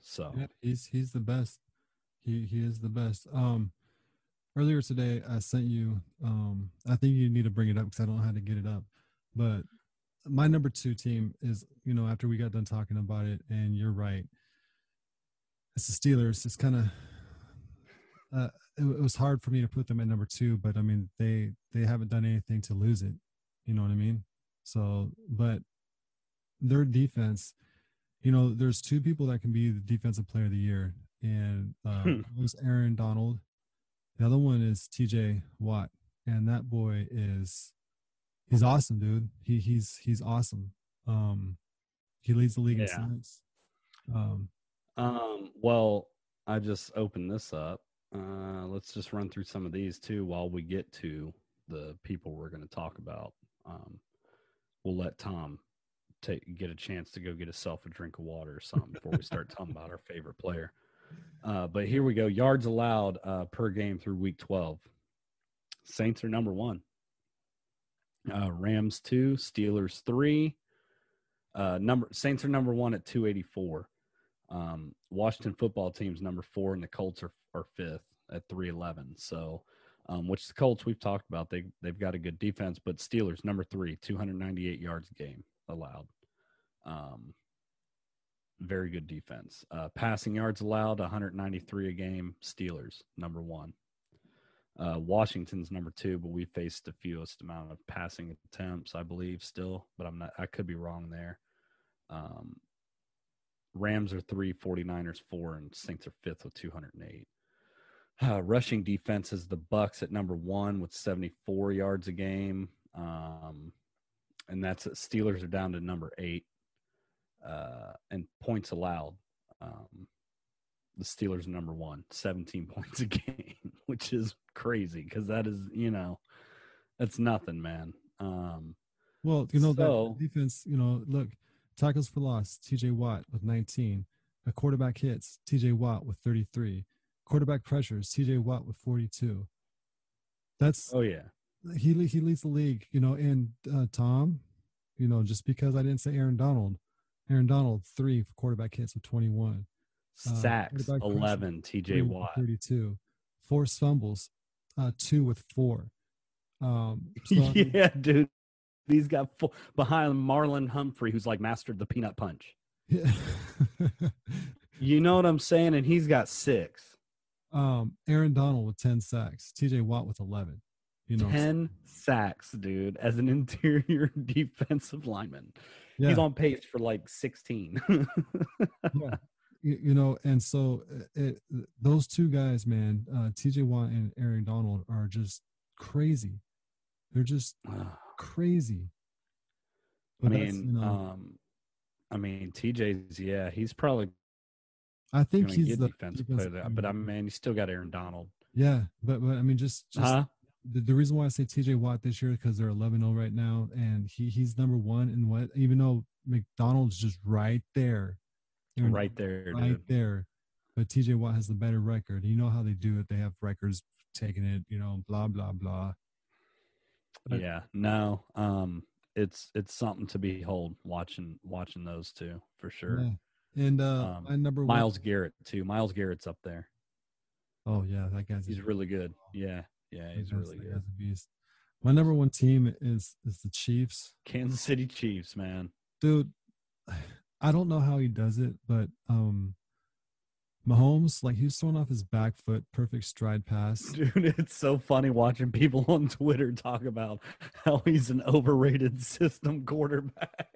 So yeah, he's he's the best. He he is the best. Um, earlier today I sent you. Um, I think you need to bring it up because I don't know how to get it up. But my number two team is you know after we got done talking about it, and you're right. It's the Steelers. It's kind of uh, it, it, was hard for me to put them at number two, but I mean they they haven't done anything to lose it. You know what I mean? So, but their defense, you know, there's two people that can be the defensive player of the year, and uh, hmm. was Aaron Donald. The other one is T.J. Watt, and that boy is he's awesome, dude. He he's he's awesome. Um, he leads the league yeah. in sacks. Um, um, well, I just opened this up uh, let's just run through some of these too while we get to the people we're going to talk about. Um, we'll let Tom take get a chance to go get himself a drink of water or something before we start talking about our favorite player. Uh, but here we go. Yards allowed uh, per game through week 12. Saints are number one. Uh, Rams two, Steelers three. Uh, number Saints are number one at 284. Um, Washington football team's number four, and the Colts are, are fifth at 311. So, um, which the Colts we've talked about, they they've got a good defense, but Steelers number three, 298 yards game allowed. Um, very good defense. Uh, passing yards allowed 193 a game. Steelers number one. Uh, Washington's number two, but we faced the fewest amount of passing attempts, I believe, still. But I'm not. I could be wrong there. Um, Rams are three, 49ers four, and Saints are fifth with 208. Uh, rushing defense is the Bucs at number one with 74 yards a game. Um, and that's. Steelers are down to number eight. Uh, and points allowed. Um, the Steelers are number one, 17 *laughs* points a game, which is crazy because that is, you know, that's nothing, man. Um, well, you know, so, that defense, you know, look, Tackles for loss, TJ Watt with 19. A quarterback hits, TJ Watt with 33. Quarterback pressures, TJ Watt with 42. That's oh yeah. He he leads the league, you know. And uh, Tom, you know, just because I didn't say Aaron Donald, Aaron Donald three for quarterback hits with 21. Uh, Sacks uh, 11, TJ Watt 32. Forced fumbles, uh, two with four. Um, *laughs* so yeah, dude. He's got full, behind Marlon Humphrey, who's like mastered the peanut punch. Yeah. *laughs* you know what I'm saying? And he's got six. Um, Aaron Donald with 10 sacks, TJ Watt with 11. You know, 10 sacks, dude, as an *laughs* interior defensive lineman. yeah, He's on pace for like 16. *laughs* yeah. You, you know, and so uh, it, those two guys, man, uh, TJ Watt and Aaron Donald are just crazy. They're just crazy. I But that's, mean, you know, um, I mean, TJ's, yeah, he's probably I think he's the defensive player, but I mean, you still got Aaron Donald. yeah, but but I mean, just just Huh? the, the reason why I say TJ Watt this year because they're 11 0 right now, and he he's number one in what, even though McDonald's just right there, Aaron Right there, right dude. there. But TJ Watt has the better record. You know how they do it. They have records taking it, you know, blah, blah, blah. But- Yeah, no, um, it's it's something to behold watching watching those two for sure. Yeah. And uh Um, my number one, Myles. Garrett too. Myles Garrett's up there. Oh yeah, that guy's He's really good. Yeah, yeah, he's really good. guy's a beast. My number one team is is the Chiefs. Kansas City Chiefs, man. Dude, I don't know how he does it, but um Mahomes, like he was throwing off his back foot, perfect stride pass. *laughs* Dude, it's so funny watching people *laughs* on Twitter talk about how he's an overrated *laughs* system quarterback.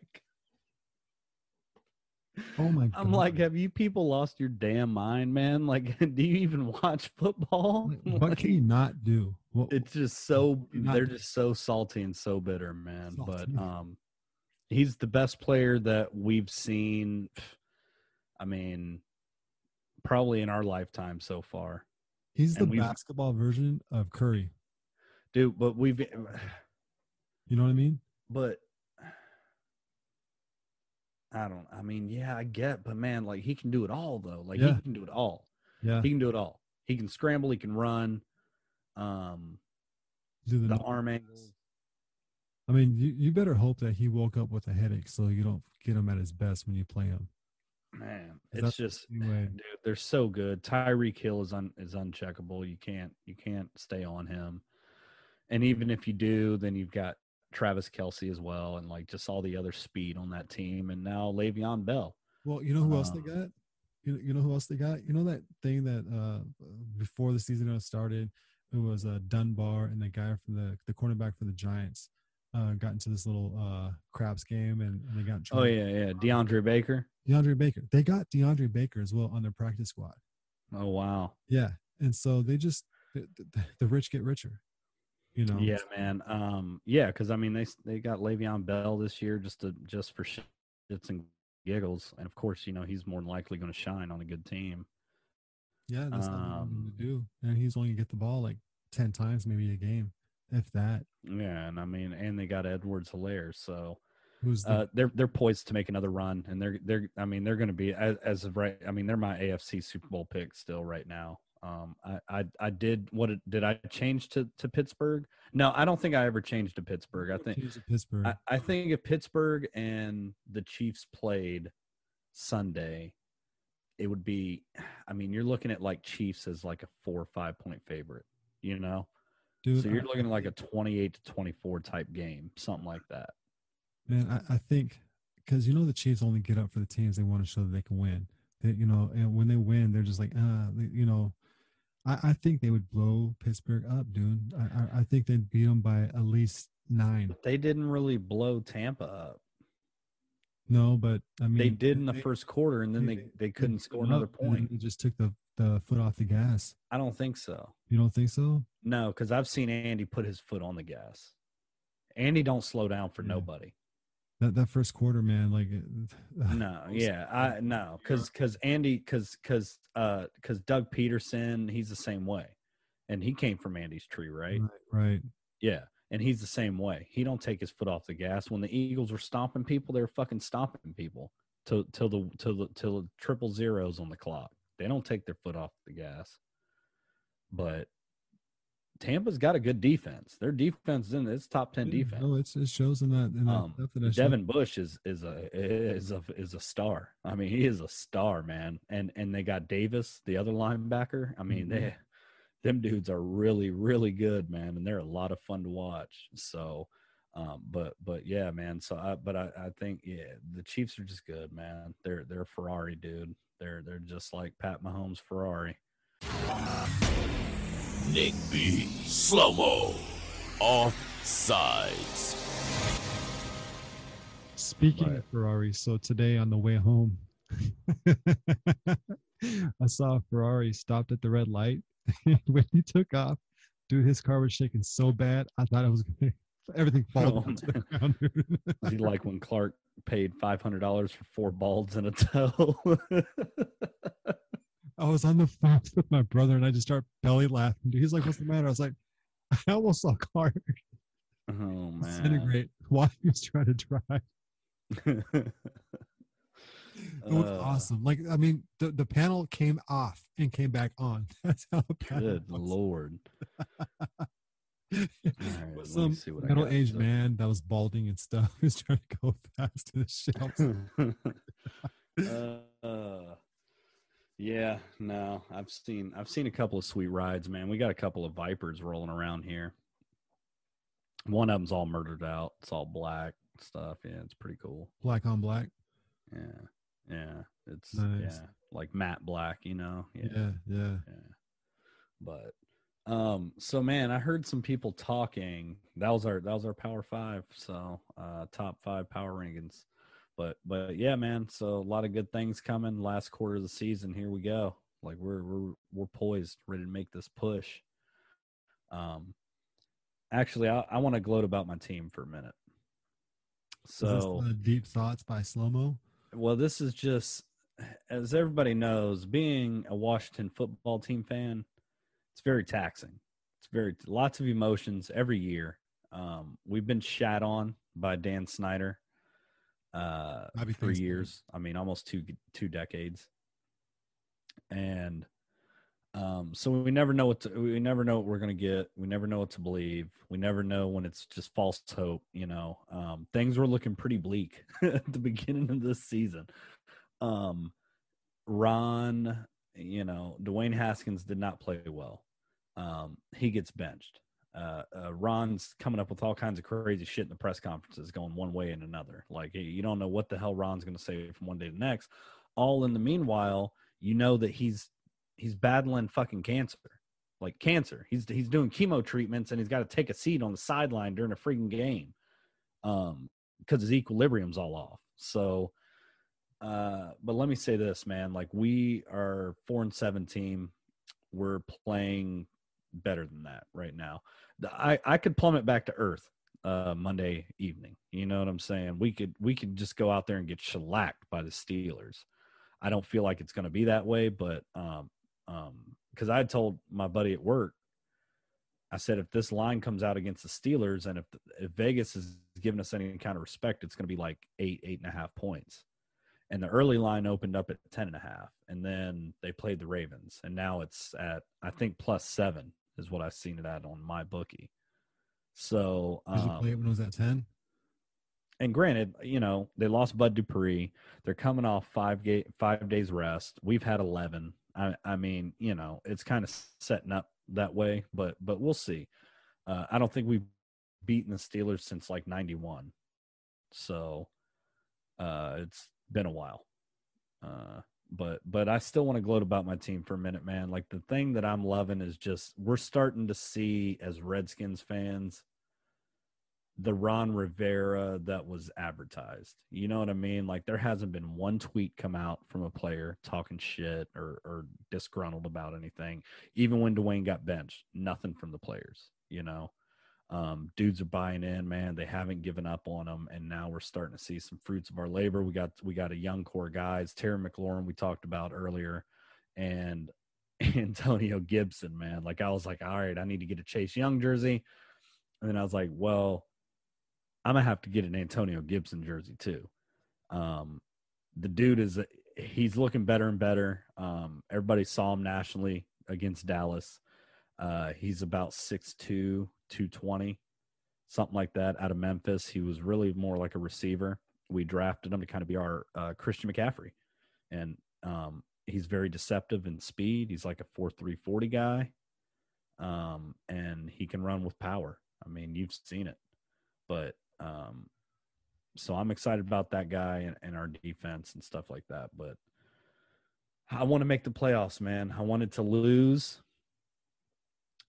*laughs* Oh my god. I'm like, have you people lost your damn mind, man? *laughs* Like, do you even watch football? *laughs* what Like, can you not do? What, it's just so they're do- just so salty and so bitter, man. But um he's the best player that we've seen *sighs* I mean probably in our lifetime so far. he's the basketball version of Curry. Dude, but we've *sighs* You know what I mean? but I don't I mean, yeah, I get, but man, like he can do it all though. Like Yeah. he can do it all. Yeah. He can do it all. He can scramble, he can run. Um Do the the arm angles. I mean, you, you better hope that he woke up with a headache so you don't get him at his best when you play him. Man, it's just Anyway, dude, they're so good. Tyreek Hill is un, is uncheckable. You can't you can't stay on him. And even if you do, then you've got Travis Kelce as well, and like just all the other speed on that team. And now Le'Veon Bell. well, you know who else they Um, got? You, you know who else they got? You know that thing that uh before the season started, it was uh, Dunbar and the guy from the the cornerback for the Giants uh got into this little uh craps game and, and they got Oh yeah, yeah, DeAndre Baker. DeAndre Baker. They got DeAndre Baker as well on their practice squad. Oh wow. Yeah, and so they just the, the, the rich get richer. You know. Yeah, man. Um, yeah, because I mean they they got Le'Veon Bell this year just to just for shits and giggles, and of course you know he's more than likely going to shine on a good team. Yeah, that's all they want Um, to do. And he's only gonna get the ball like ten times maybe a game, if that. Yeah, and I mean, and they got Edwards-Helaire, so Who's the uh, they're they're poised to make another run, and they're they're I mean they're going to be as, as of right. I mean they're my AFC Super Bowl pick still right now. Um, I I, I did what did I change to to Pittsburgh? No, I don't think I ever changed to Pittsburgh. I think Pittsburgh? I, I think if Pittsburgh and the Chiefs played Sunday, it would be. I mean, you're looking at like Chiefs as like a four or five point favorite. You know, Dude, so you're I- looking at like a 28 to 24 type game, something like that. man, I, I think because you know the Chiefs only get up for the teams they want to show that they can win. That you know, and when they win, they're just like, ah, they- you know. I, I think they would blow Pittsburgh up, dude. I, I, I think they'd beat them by at least nine. They didn't really blow Tampa up. No, but I mean, They did in the they- first quarter, and then they- they, they- couldn't score another up, and then point. They just took the the foot off the gas. I don't think so. You don't think so? No, because I've seen Andy put his foot on the gas. Andy don't slow down for Yeah. nobody. That that first quarter, man, like *sighs* No, yeah, I no, because because Andy, because because uh because Doug Pederson, he's the same way, and he came from Andy's tree, right? right, right. Yeah, and he's the same way. He don't take his foot off the gas. When the Eagles were stomping people, they were fucking stomping people till till the till the till the triple zeros on the clock. They don't take their foot off the gas. But Tampa's got a good defense. Their defense is in it's top ten defense. No, it's it shows in that in that Um, that showed. Devin Bush is is a is a is a star. I mean, he is a star, man. And and they got Davis, the other linebacker. I mean, they them dudes are really really good, man, and they're a lot of fun to watch. So, um, but but yeah, man. So I but I I think yeah, the Chiefs are just good, man. They're they're a Ferrari, dude. They're they're just like Pat Mahomes Ferrari. Nick B. Slo mo. Off sides. Speaking Right. of Ferrari, so today on the way home, *laughs* I saw a Ferrari stopped at the red light. *laughs* when he took off, dude, his car was shaking so bad. I thought it was gonna, *laughs* everything fall Oh, to the ground. Is he like when Clark paid five hundred dollars for four balds and a toe? I was on the phone *laughs* with my brother and I just start belly laughing. He's like, "What's the matter?" I was like, *laughs* "I almost saw Clark oh *laughs* man. disintegrate while he was trying to drive." It was Uh, awesome. Like, I mean, the, the panel came off and came back on. That's how Good was. lord. Right, let me Some see what I middle aged So- man that was balding and stuff was trying to go fast to the shelves. uh, yeah, no, I've seen I've seen a couple of sweet rides, man. We got a couple of vipers rolling around here. One of them's all murdered out. It's all black stuff. Yeah, it's pretty cool. Black on black. Yeah, yeah, it's Nice. yeah, like matte black, you know. Yeah, yeah. yeah. But um so man, I heard some people talking. That was our that was our power 5, so uh top 5 power rankings. But but yeah, man, so a lot of good things coming last quarter of the season. Here we go. Like we're we're we're poised, ready to make this push. Um actually I I want to gloat about my team for a minute. So the deep thoughts by Slo mo. well, this is just as everybody knows, being a Washington football team fan, it's very taxing. It's very lots of emotions every year. Um, we've been shat on by Dan Snyder uh, Happy for years. I mean, almost two two decades, and um, so we never know what to, we never know what we're going to get. We never know what to believe. We never know when it's just false hope. You know, um, things were looking pretty bleak *laughs* at the beginning of this season. Um, Ron, you know, Dwayne Haskins did not play well. Um, he gets benched. Uh, uh, Ron's coming up with all kinds of crazy shit in the press conferences, going one way and another. Like you don't know what the hell Ron's going to say from one day to the next. All in the meanwhile, you know that he's he's battling fucking cancer, like cancer. He's he's doing chemo treatments and he's got to take a seat on the sideline during a freaking game, um, because his equilibrium's all off. So, uh, but let me say this, man. Like we are four and seven team. We're playing better than that right now. I I could plummet back to earth uh Monday evening. You know what I'm saying? We could we could just go out there and get shellacked by the Steelers. I don't feel like it's going to be that way, but um um because I told my buddy at work, I said if this line comes out against the Steelers and if if Vegas is giving us any kind of respect, it's going to be like eight eight and a half points. And the early line opened up at ten and a half, and then they played the Ravens, and now it's at I think plus seven is what I've seen it at on my bookie. So um, play it when it was at 10? and granted, you know, they lost Bud Dupree. They're coming off five ga- five days rest. We've had eleven. I, I mean, you know, it's kind of setting up that way, but but we'll see. Uh, I don't think we've beaten the Steelers since like '91, so uh, it's been a while. Uh, but but I still want to gloat about my team for a minute, man. Like the thing that I'm loving is just we're starting to see as Redskins fans the Ron Rivera that was advertised. You know what I mean? Like there hasn't been one tweet come out from a player talking shit or or disgruntled about anything. Even when Dwayne got benched, nothing from the players. You know, um, dudes are buying in, man. They haven't given up on them, and now we're starting to see some fruits of our labor. We got we got a young core guys, Terry McLaurin, we talked about earlier, and *laughs* Antonio Gibson, man. Like I was like, all right, I need to get a Chase Young jersey, and then I was like, well, I'm gonna have to get an Antonio Gibson jersey too. Um, the dude is he's looking better and better. Um, everybody saw him nationally against Dallas. Uh, he's about 6'2", 220, something like that out of Memphis. He was really more like a receiver. We drafted him to kind of be our uh, Christian McCaffrey, and um, he's very deceptive in speed. He's like a four three forty guy, um, and he can run with power. I mean, you've seen it, but um, so I'm excited about that guy and, and our defense and stuff like that. But I want to make the playoffs, man. I wanted to lose.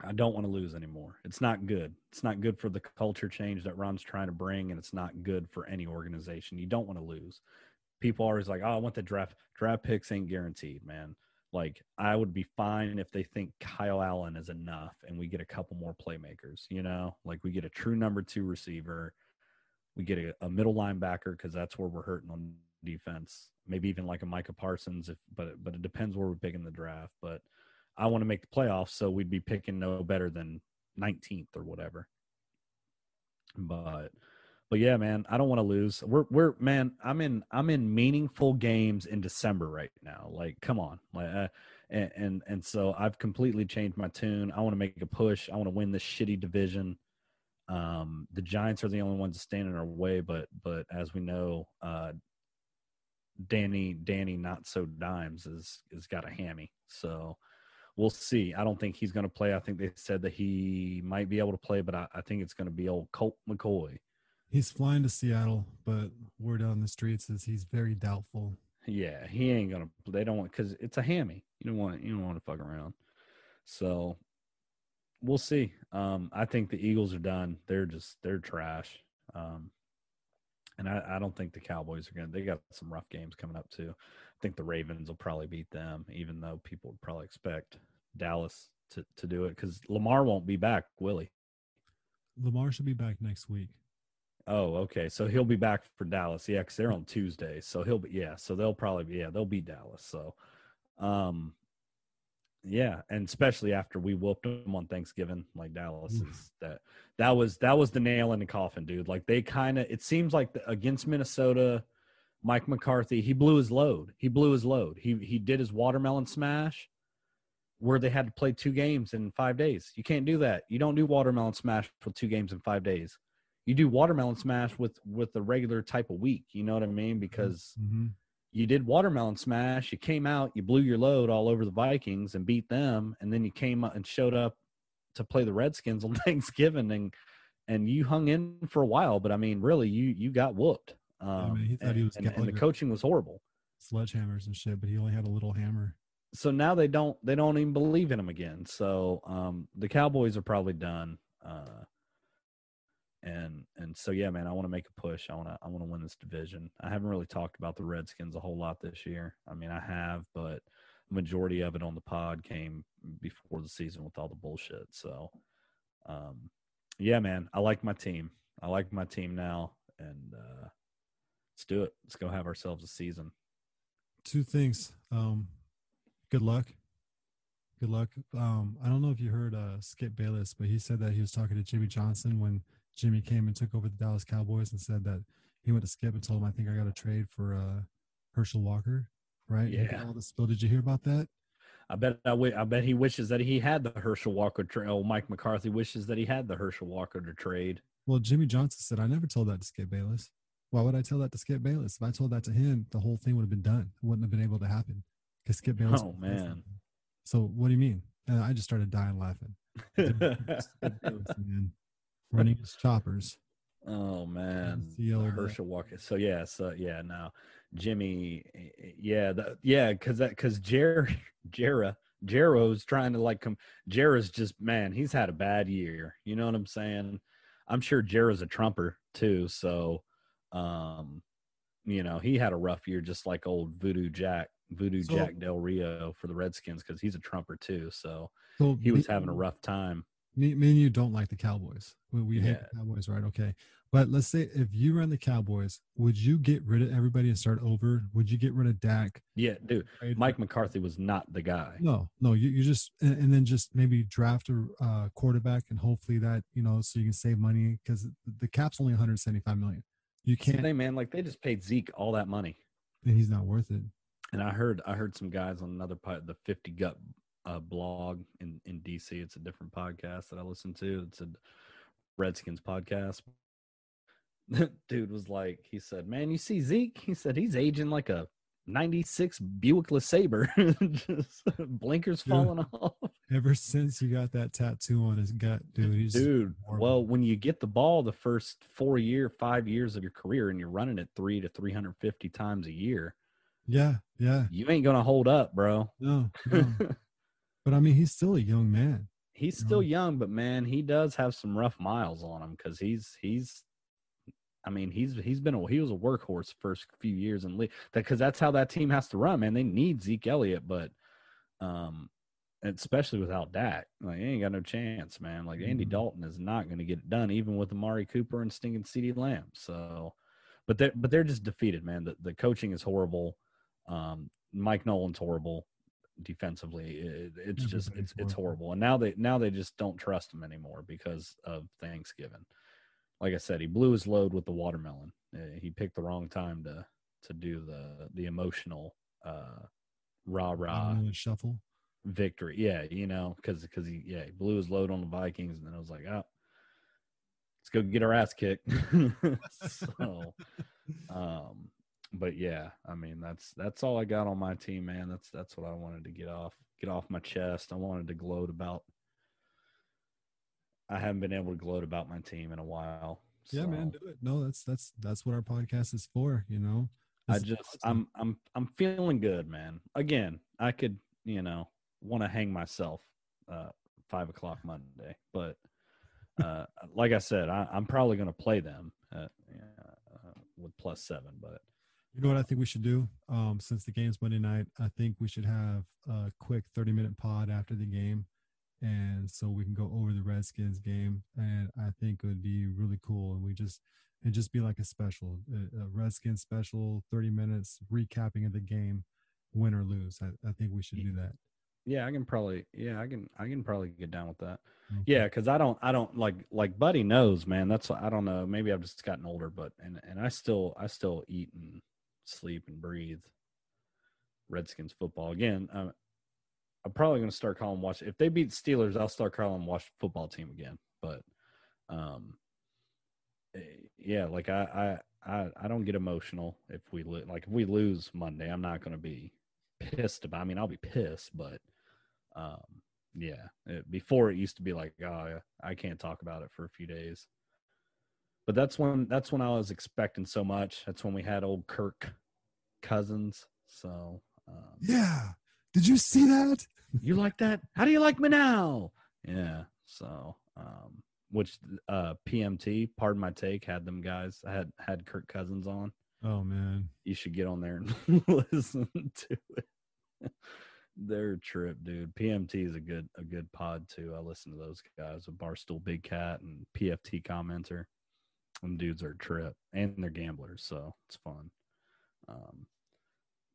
I don't want to lose anymore. It's not good. It's not good for the culture change that Ron's trying to bring, and it's not good for any organization. You don't want to lose. People are always like, "Oh, I want the draft. Draft picks ain't guaranteed, man." Like, I would be fine if they think Kyle Allen is enough, and we get a couple more playmakers. You know, like we get a true number two receiver, we get a, a middle linebacker because that's where we're hurting on defense. Maybe even like a Micah Parsons, if but but it depends where we're picking the draft. But I want to make the playoffs, so we'd be picking no better than 19th or whatever. But but yeah, man, I don't want to lose. We're we're man, I'm in I'm in meaningful games in December right now. Like, come on, like, uh, and, and and so I've completely changed my tune. I want to make a push. I want to win this shitty division. Um, the Giants are the only ones that stand in our way, but but as we know, uh, Danny Danny not so dimes is is got a hammy, so we'll see. I don't think he's going to play. I think they said that he might be able to play, but I, I think it's going to be old Colt McCoy. He's flying to Seattle, but word on the streets is he's very doubtful. Yeah, he ain't gonna. They don't want because it's a hammy. You don't want. You don't want to fuck around. So we'll see. Um, I think the Eagles are done. They're just they're trash. Um, and I, I don't think the Cowboys are gonna. They got some rough games coming up too. I think the Ravens will probably beat them, even though people would probably expect Dallas to to do it because Lamar won't be back, will he? Lamar should be back next week. Oh, okay. So he'll be back for Dallas. Yeah, because they're on Tuesday. So he'll be yeah. So they'll probably be yeah, they'll beat Dallas. So um yeah, and especially after we whooped them on Thanksgiving, like Dallas is that that was that was the nail in the coffin, dude. Like they kind of it seems like the, against Minnesota, Mike McCarthy, he blew his load. He blew his load. He he did his watermelon smash where they had to play two games in 5 days. You can't do that. You don't do watermelon smash for two games in 5 days. You do watermelon smash with with a regular type of week, you know what I mean? Because Mhm. you did watermelon smash you came out you blew your load all over the vikings and beat them and then you came and showed up to play the redskins on *laughs* thanksgiving and and you hung in for a while but i mean really you you got whooped um man, he thought and, he was and, and the coaching was horrible. Sledgehammers and shit, but he only had a little hammer. so now they don't they don't even believe in him again. So um the cowboys are probably done uh and and so yeah man i want to make a push. I want to i want to win this division. I haven't really talked about the redskins a whole lot this year. I mean i have but majority of it on the pod came before the season with all the bullshit. So um yeah man i like my team. I like my team now and uh let's do it let's go have ourselves a season Two things. Um, good luck. Good luck. Um, I don't know if you heard uh, Skip Bayless, but he said that he was talking to Jimmy Johnson when Jimmy came and took over the Dallas Cowboys and said that he went to Skip and told him, I think I got a trade for uh, Herschel Walker. Right? Yeah. All the spill. Did you hear about that? I bet I, wi- I bet he wishes that he had the Herschel Walker trade. Oh, Mike McCarthy wishes that he had the Herschel Walker to trade. Well, Jimmy Johnson said, I never told that to Skip Bayless. Why would I tell that to Skip Bayless? If I told that to him, the whole thing would have been done. It wouldn't have been able to happen because Skip Bayless. Oh, wouldn't have said man. So what do you mean? And I just started dying laughing. Bayless, *laughs* man, running his choppers. oh man, Herschel Walker. So yeah, so yeah, now Jimmy, eh, yeah, the, yeah, because that because Jer Jera Jero's trying to like come. Jera's just man, he's had a bad year. You know what I'm saying? I'm sure Jera's a trumper too. So, um, you know, he had a rough year, just like old Voodoo Jack, Voodoo So- Jack Del Rio for the Redskins, because he's a trumper too. So So he was me- having a rough time. Me, me and you don't like the Cowboys. We, we hate the Cowboys, right? Okay. But let's say if you ran the Cowboys, would you get rid of everybody and start over? Would you get rid of Dak? Yeah, dude. Mike McCarthy was not the guy. No, no, you, you just and, and then just maybe draft a uh, quarterback and hopefully that you know so you can save money because the cap's only 175 million. You can't, thing, man. Like they just paid Zeke all that money, and he's not worth it. and I heard I heard some guys on another pod, the Fifty Gut uh, blog in in DC. It's a different podcast that I listen to. It's a Redskins podcast. *laughs* Dude was like, he said, "Man, you see Zeke? He said he's aging like a." 96 Buick LeSabre, *laughs* blinkers Yeah. falling off. Ever since he got that tattoo on his gut, dude, he's Dude, well, when you get the ball the first four year, five years of your career, and you're running it three to 350 times a year, Yeah, yeah. You ain't gonna hold up, bro. No, no. *laughs* but I mean, he's still a young man. He's You still know? young, but man, he does have some rough miles on him because he's he's. I mean, he's he's been a he was a workhorse first few years in league because that's how that team has to run, man. They need Zeke Elliott, but um, especially without Dak, like he ain't got no chance, man. Like Andy Mhm. Dalton is not going to get it done, even with Amari Cooper and stinking Ceedee Lamb. So, but they're but they're just defeated, man. The the coaching is horrible. Um, Mike Nolan's horrible defensively. It, it's just Everybody's it's it's horrible. horrible. And now they now they just don't trust him anymore because of Thanksgiving. Like I said, he blew his load with the watermelon. Uh, he picked the wrong time to to do the the emotional uh rah rah shuffle. victory. Yeah, you know, because because he yeah he blew his load on the Vikings, and then I was like, oh, let's go get our ass kicked. *laughs* so, um, but yeah, I mean that's that's all I got on my team, man. That's that's what I wanted to get off get off my chest. I wanted to gloat about. I haven't been able to gloat about my team in a while. Yeah, man, do it. No, that's that's that's what our podcast is for. You know. I This is just awesome. I'm I'm I'm feeling good, man. Again, I could you know want to hang myself uh five o'clock Monday, but uh like I said, I, I'm probably going to play them at, uh, with plus seven. But You know what I think we should do? Um, since the game's Monday night, I think we should have a quick 30 minute pod after the game. And so we can go over the Redskins game. And I think it would be really cool. And we just, it'd just be like a special, a, a Redskins special, 30 minutes recapping of the game, win or lose. I, I think we should do that. yeah, I can probably yeah I can I can probably get down with that. Okay. Yeah, because I don't I don't like like Buddy knows, man. That's I don't know. Maybe I've just gotten older, but and and I still I still eat and sleep and breathe Redskins football again. Uh, I'm probably going to start calling watch. If they beat Steelers, I'll start calling watch football team again. But um, eh, yeah, like I I I, I don't get emotional if we lo- like if we lose Monday. I'm not going to be pissed about. I mean, I'll be pissed, but um, yeah. It, before it used to be like, oh, I can't talk about it for a few days. But that's when that's when I was expecting so much. That's when we had old Kirk Cousins. So um, Yeah. Did you see that? you like that? How do you like me now? Yeah. So, um, which uh, PMT, pardon my take, had them guys. I had had Kirk Cousins on. Oh, man. You should get on there and *laughs* listen to it. Their trip, dude. PMT is a good a good pod too. I listen to those guys with Barstool Big Cat and PFT commenter. Them dudes are a trip and they're gamblers, so it's fun. Um,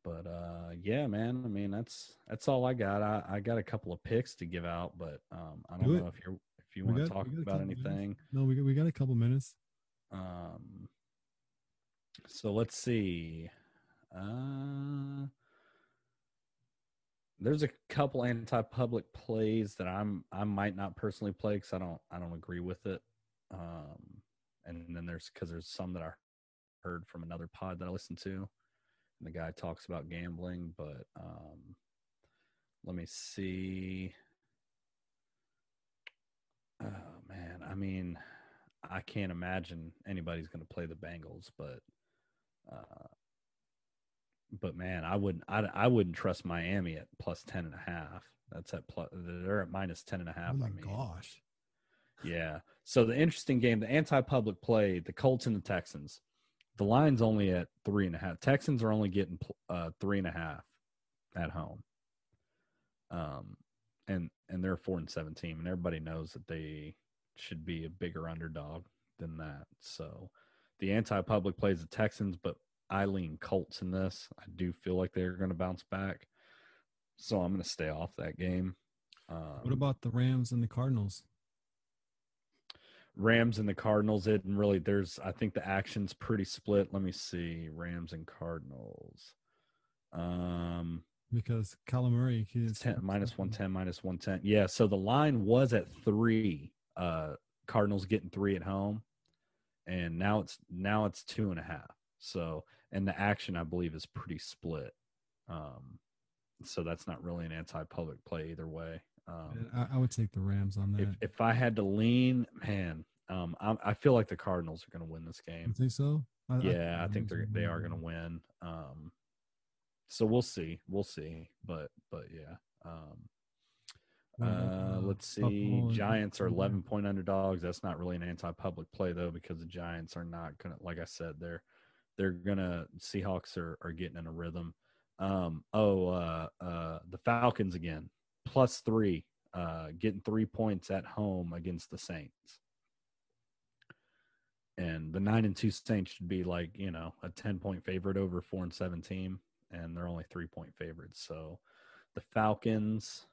but uh, yeah, man. I mean, that's that's all I got. I, I got a couple of picks to give out, but um, I don't Do it. know if you're if you want to talk we got a about couple minutes. anything. No, we got, we got a couple minutes. Um, so let's see. Uh, there's a couple anti-public plays that I'm I might not personally play because I don't I don't agree with it. Um, and then there's because there's some that I heard from another pod that I listened to, the guy talks about gambling. But um, let me see. Oh man, I mean, I can't imagine anybody's going to play the Bengals, but uh, but man, I wouldn't I, I wouldn't trust Miami at plus ten and a half. That's at plus they're at minus ten and a half. Oh, my I mean. gosh. Yeah. So the interesting game, the anti-public play, the Colts and the Texans. The line's only at three and a half. Texans are only getting uh, three and a half at home. Um, and and they're a four and seven team, and everybody knows that they should be a bigger underdog than that. So the anti-public plays the Texans, but I lean Colts in this. I do feel like they're going to bounce back, so I'm going to stay off that game. Um, What about the Rams and the Cardinals? Rams and the Cardinals. It didn't really. There's. I think the action's pretty split. Let me see. Rams and Cardinals. Um, Because Murray, he's 10, minus one ten, minus one ten. Yeah. So the line was at three. Uh, Cardinals getting three at home, and now it's now it's two and a half. So and the action I believe is pretty split. Um, so that's not really an anti-public play either way. Um, I, I would take the Rams on that. if if I had to lean, man, um, I, I feel like the Cardinals are going to win this you game. think so? I, Yeah, I think they're they are going to win. Um, so we'll see, we'll see, but but yeah. Um, uh, uh, let's see. Giants are Baltimore? 11 point underdogs. That's not really an anti-public play though, because the Giants are not gonna. Like I said, they're they're gonna. Seahawks are are getting in a rhythm. Um. Oh. Uh. Uh. The Falcons again, plus three. Uh. Getting three points at home against the Saints. And the nine and two Saints should be like you know a 10 point favorite over four and seven team, and they're only three point favorites. So the Falcons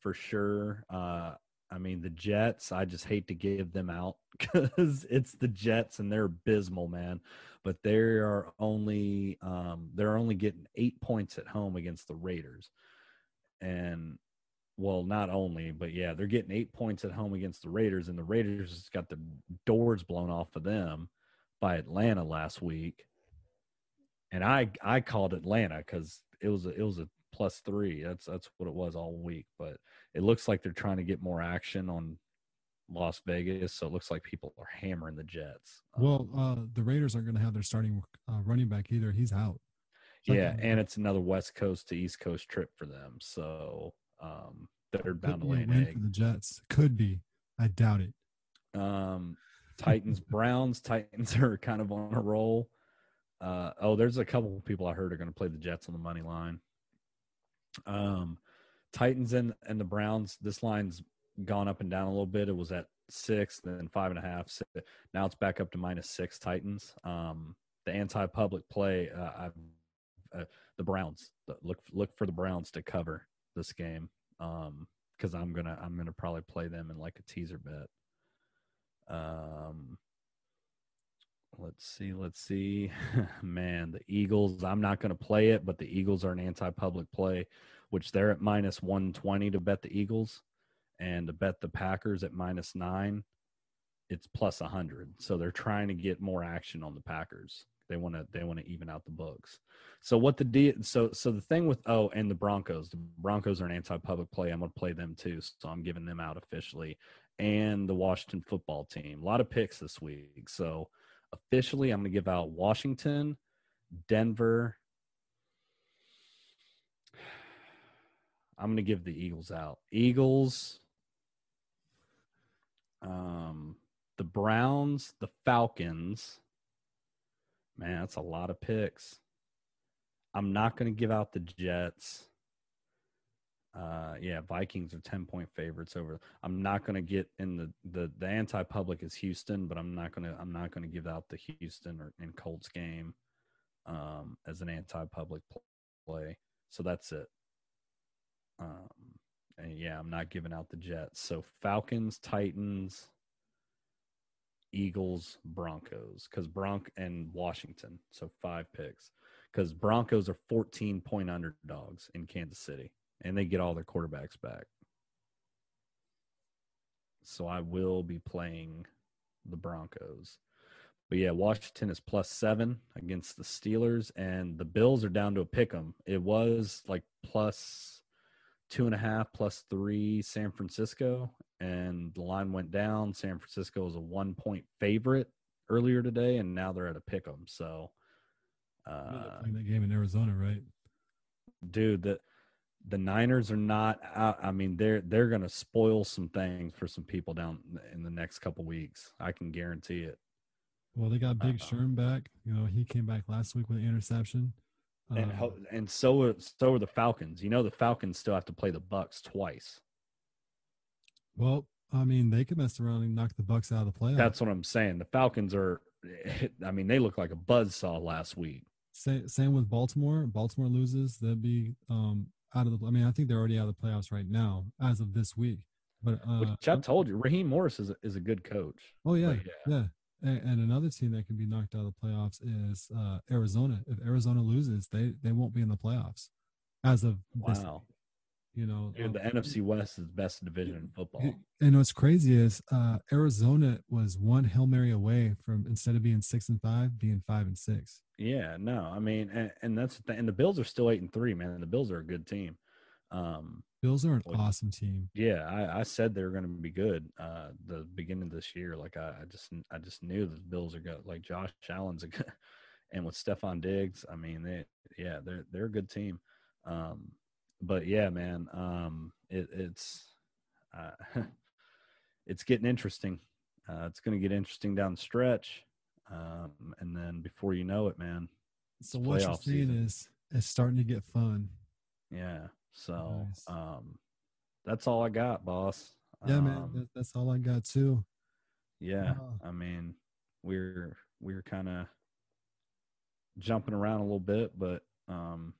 for sure. Uh, I mean, the Jets, I just hate to give them out *laughs* because it's the Jets and they're abysmal, man. But they are only um, they're only getting eight points at home against the Raiders, and well, not only, but yeah, they're getting eight points at home against the Raiders, and the Raiders just got the doors blown off of them by Atlanta last week. And I I called Atlanta because it was a, it was a plus three. That's that's what it was all week. But it looks like they're trying to get more action on Las Vegas, so it looks like people are hammering the Jets. Um, Well, uh, the Raiders aren't going to have their starting uh, running back either. He's out. So yeah, and it's another West Coast to East Coast trip for them, so um, they're could bound to be lay an win egg. for the Jets. Could be. I doubt it. Um, Titans, *laughs* Browns, Titans are kind of on a roll. Uh, oh, there's a couple of people I heard are going to play the Jets on the money line. Um, Titans and and the Browns. This line's gone up and down a little bit. It was at six, then five and a half. Now it's back up to minus six. Titans. Um, the anti-public play. Uh, I've uh, the Browns. Look look for the Browns to cover this game. Um, because I'm gonna I'm gonna probably play them in like a teaser bet. Um, let's see, let's see. *laughs* Man, the Eagles. I'm not to play it, but the Eagles are an anti-public play, which they're at minus 120 to bet the Eagles, and to bet the Packers at minus nine, it's plus 100. So they're trying to get more action on the Packers. They want to they want to even out the books. So what the de- so so the thing with oh and the Broncos, the Broncos are an anti-public play. I'm going to play them too, so I'm giving them out officially and the Washington football team. A lot of picks this week. So officially, I'm going to give out Washington, Denver. I'm going to give the Eagles out. Eagles, um, the Browns, the Falcons. Man, that's a lot of picks. I'm not going to give out the Jets. Uh, yeah, Vikings are ten point favorites over. I'm not going to get in the the the anti public is Houston, but I'm not going to I'm not going to give out the Houston or in Colts game um, as an anti public play. So that's it. Um, and yeah, I'm not giving out the Jets. So Falcons, Titans, Eagles, Broncos, because Bronc and Washington. So five picks. Because Broncos are 14 point underdogs in Kansas City, and they get all their quarterbacks back. So I will be playing the Broncos. But yeah, Washington is plus seven against the Steelers, and the Bills are down to a pick 'em. It was like plus two and a half, plus three San Francisco, and the line went down. San Francisco was a one point favorite earlier today, and now they're at a pick 'em. So, I know they're uh, playing that game in Arizona, right? dude, the the Niners are not out. I mean, they're they're gonna spoil some things for some people down in the next couple weeks. I can guarantee it. Well, they got Big Uh-oh. Sherm back. You know, he came back last week with an interception. and Um, and so so are the Falcons. You know, the Falcons still have to play the Bucs twice. Well, I mean, they could mess around and knock the Bucs out of the playoffs. That's what I'm saying. The Falcons are. *laughs* I mean, they look like a buzzsaw last week. Sa- same with Baltimore. Baltimore loses, they'd be um out of the. I mean, I think they're already out of the playoffs right now as of this week. But uh, Which I told you, Raheem Morris is a, is a good coach. oh yeah, yeah. yeah. And, and another team that can be knocked out of the playoffs is uh, Arizona. If Arizona loses, they they won't be in the playoffs as of this. You know, dude, um, the NFC West is the best division in football. And what's crazy is uh, Arizona was one hail mary away from instead of being six and five, being five and six. Yeah, no, I mean, and, and that's the thing. And the Bills are still eight and three, man. The Bills are a good team. Um, Bills are an awesome team. yeah, I, I said they were going to be good. Uh, the beginning of this year, like I, I just, I just knew the Bills are good. Like Josh Allen's a good, *laughs* and with Stefon Diggs, I mean, they yeah, they're they're a good team. Um, but yeah, man, um, it, it's uh, *laughs* it's getting interesting. Uh, it's going to get interesting down the stretch, um, and then before you know it, man, So what you're seeing season. is it's starting to get fun. yeah. So Nice. um, that's all I got, boss. Yeah, man. Um, That, that's all I got too. Yeah, Wow. I mean, we're we're kind of jumping around a little bit, but um,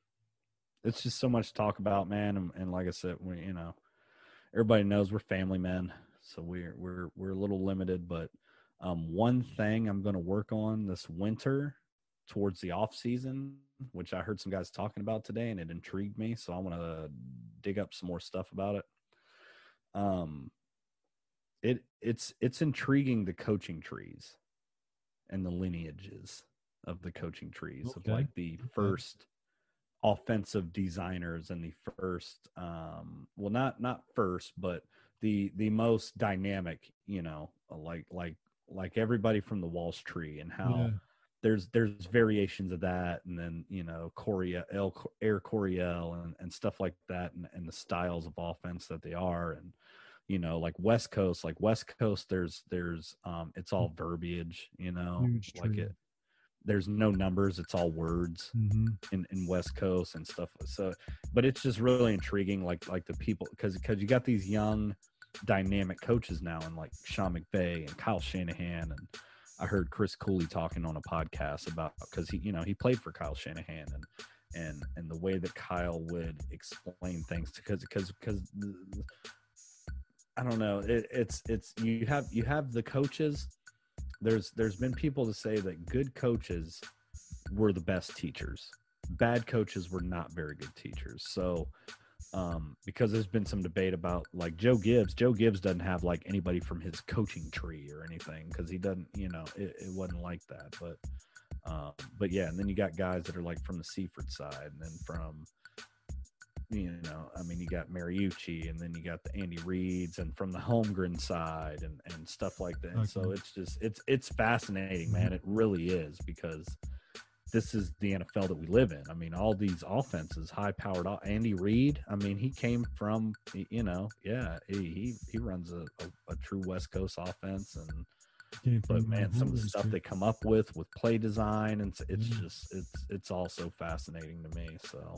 it's just so much to talk about, man. And, and like I said, we you know, everybody knows we're family men, so we're we're we're a little limited. But um, one thing I'm going to work on this winter towards the off season, which I heard some guys talking about today, and it intrigued me. So I want to dig up some more stuff about it. Um, it it's it's intriguing the coaching trees and the lineages of the coaching trees of like the first offensive designers and the first um well not not first but the the most dynamic you know like like like everybody from the walsh tree and how Yeah. there's there's variations of that and then you know Coryell Air Coryell and, and stuff like that and, and the styles of offense that they are and you know like West Coast like West Coast there's there's um it's all verbiage you know Huge like tree. it there's no numbers it's all words hmm in, in West Coast and stuff. So, but it's just really intriguing, like like the people, because because you got these young, dynamic coaches now, and like Sean McVay and Kyle Shanahan, and I heard Chris Cooley talking on a podcast about because he you know he played for Kyle Shanahan and and and the way that Kyle would explain things because because because I don't know it, it's it's you have you have the coaches. There's there's been people to say that good coaches were the best teachers. Bad coaches were not very good teachers. So, um, because there's been some debate about like Joe Gibbs, Joe Gibbs doesn't have like anybody from his coaching tree or anything because he doesn't, you know, it, it wasn't like that. But, um, but yeah, and then you got guys that are like from the Seifert side, and then from, you know, I mean, you got Mariucci, and then you got the Andy Reids, and from the Holmgren side, and and stuff like that. And so it's just it's it's fascinating, man. It really is because this is the NFL that we live in. I mean, all these offenses, high powered. Andy Reid, I mean, he came from, you know, yeah, he he, he runs a, a, a true West Coast offense, and but man, some of the stuff they come up with with play design, and it's, it's Mhm. just it's it's all so fascinating to me. So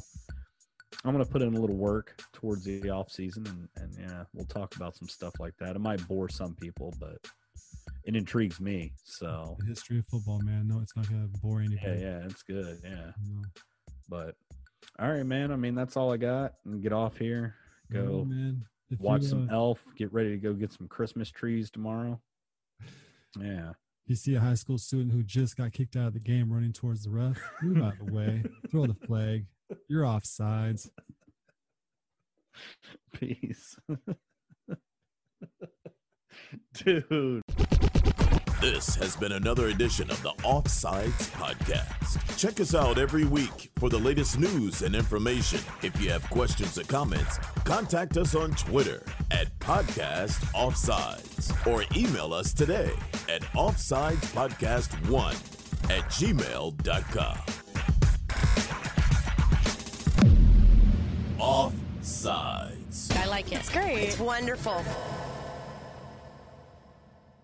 I'm gonna put in a little work towards the off season, and and yeah, we'll talk about some stuff like that. It might bore some people, but it intrigues me. So the history of football, man. No, it's not gonna bore anybody. yeah, it's good. Yeah. Know. But all right, man. I mean, that's all I got. And get off here. Go. If watch you, some uh, Elf. Get ready to go get some Christmas trees tomorrow. Yeah. you see a high school student who just got kicked out of the game running towards the ref, move out of the way, *laughs* throw the flag. You're offsides. *laughs* Peace. *laughs* Dude. This has been another edition of the Offsides Podcast. Check us out every week for the latest news and information. If you have questions or comments, contact us on Twitter at Podcast Offsides or email us today at offsidespodcast1 at gmail.com. Offsides. I like it. It's great. It's wonderful.